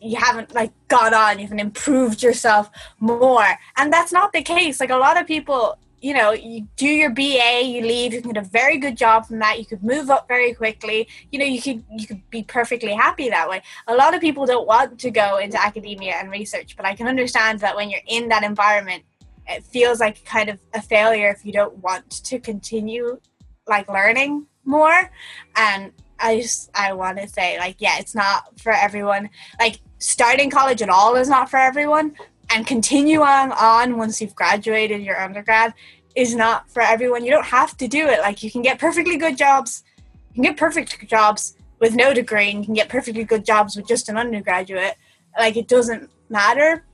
you haven't like gone on you haven't improved yourself more and that's not the case like a lot of people you know you do your ba you leave you can get a very good job from that you could move up very quickly. You know you could you could be perfectly happy that way. A lot of people don't want to go into academia and research but i can understand that when you're in that environment it feels like kind of a failure if you don't want to continue like learning more. And I just I want to say like yeah, it's not for everyone. Like starting college at all is not for everyone, and continuing on once you've graduated your undergrad is not for everyone. You don't have to do it. Like you can get perfectly good jobs. You can get perfect jobs with no degree, and you can get perfectly good jobs with just an undergraduate. Like it doesn't matter.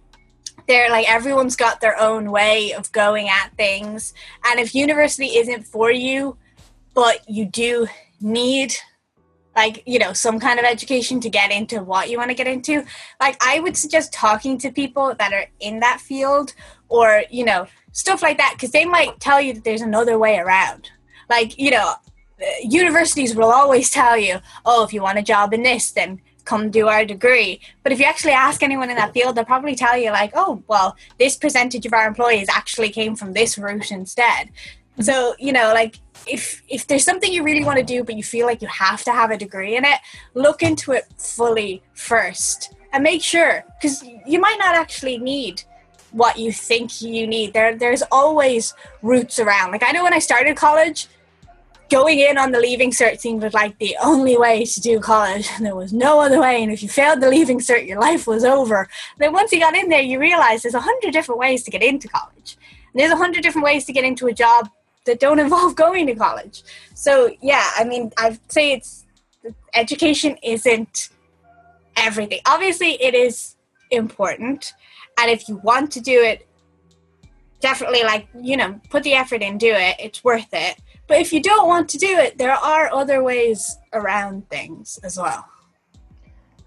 They're like everyone's got their own way of going at things, and if university isn't for you, but you do need like you know some kind of education to get into what you want to get into. Like i would suggest talking to people that are in that field or you know stuff like that because they might tell you that there's another way around. Like you know universities will always tell you oh if you want a job in this then come do our degree. But if you actually ask anyone in that field they'll probably tell you like oh well this percentage of our employees actually came from this route instead. Mm-hmm. So you know like if if there's something you really want to do but you feel like you have to have a degree in it look into it fully first. And make sure because you might not actually need what you think you need. There there's always routes around. Like i know when i started college going in on the leaving cert seemed like the only way to do college. And there was no other way. And if you failed the leaving cert your life was over. And then once you got in there you realize there's a hundred different ways to get into college. And there's a hundred different ways to get into a job that don't involve going to college. So yeah, I mean, I'd say it's education isn't everything. Obviously, it is important, and if you want to do it, definitely like you know, put the effort in, do it. It's worth it. But if you don't want to do it, there are other ways around things as well.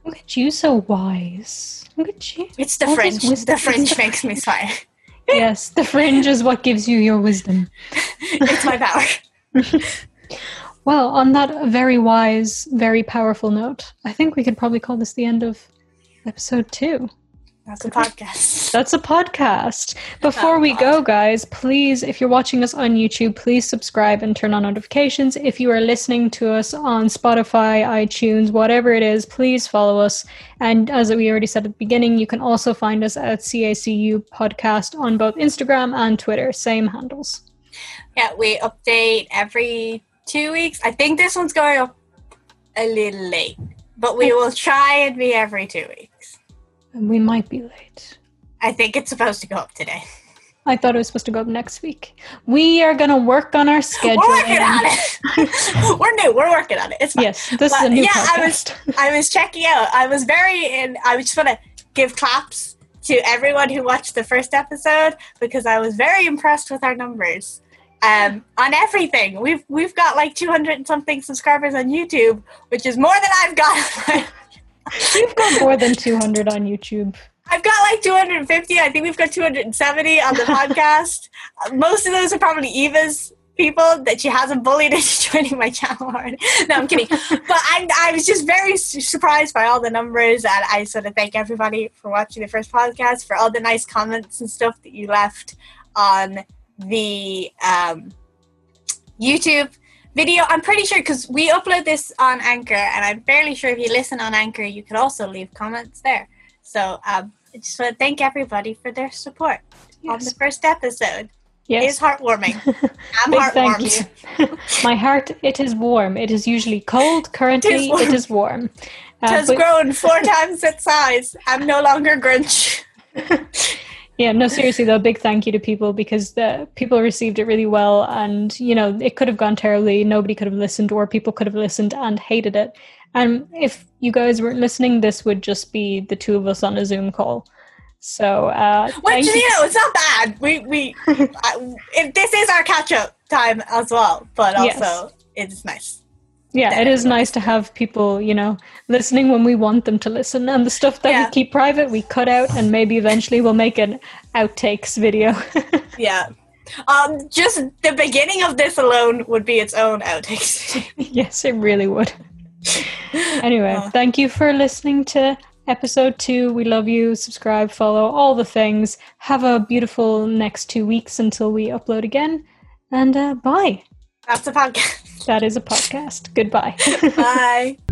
Look at you, so wise. Look at you. It's the French. The French makes me smile yes, the fringe is what gives you your wisdom. it's my power. well, on that very wise, very powerful note, I think we could probably call this the end of episode two. That's a podcast. That's a podcast. Before we go, guys, please, if you're watching us on YouTube, please subscribe and turn on notifications. If you are listening to us on Spotify, iTunes, whatever it is, please follow us. And as we already said at the beginning, you can also find us at CACU Podcast on both Instagram and Twitter, same handles. Yeah, we update every two weeks. I think this one's going up a little late, but we will try and be every two weeks. We might be late. I think it's supposed to go up today. I thought it was supposed to go up next week. We are going to work on our schedule. We're working on it. we're new. We're working on it. It's fine. Yes, this but, is a new yeah, podcast. I was, I was checking out. I was very in. I just want to give claps to everyone who watched the first episode because I was very impressed with our numbers um, on everything. We've we've got like 200 something subscribers on YouTube, which is more than I've got. You've got more than 200 on YouTube. I've got like 250. I think we've got 270 on the podcast. Most of those are probably Eva's people that she hasn't bullied into joining my channel. no, I'm kidding. but I, I was just very surprised by all the numbers, and I sort of thank everybody for watching the first podcast, for all the nice comments and stuff that you left on the um, YouTube video. I'm pretty sure because we upload this on Anchor, and I'm fairly sure if you listen on Anchor, you could also leave comments there. So um, I just want to thank everybody for their support yes. on the first episode. Yes. It's heartwarming. I'm heartwarmed. My heart, it is warm. It is usually cold. Currently, it is warm. It is warm. Uh, it has but- grown four times its size. I'm no longer Grinch. Yeah, no, seriously though, big thank you to people because the people received it really well, and you know it could have gone terribly. Nobody could have listened, or people could have listened and hated it. And if you guys weren't listening, this would just be the two of us on a Zoom call. So, uh, which you know, it's not bad. We we uh, this is our catch up time as well, but also yes. it's nice yeah it is nice to have people you know listening when we want them to listen. And the stuff that yeah. we keep private we cut out and maybe eventually we'll make an outtakes video. Yeah. Um just the beginning of this alone would be its own outtakes yes it really would. Anyway uh, thank you for listening to episode two. We love you. Subscribe follow all the things. Have a beautiful next two weeks until we upload again. And uh, bye. That's a podcast that is a podcast. Goodbye. Bye.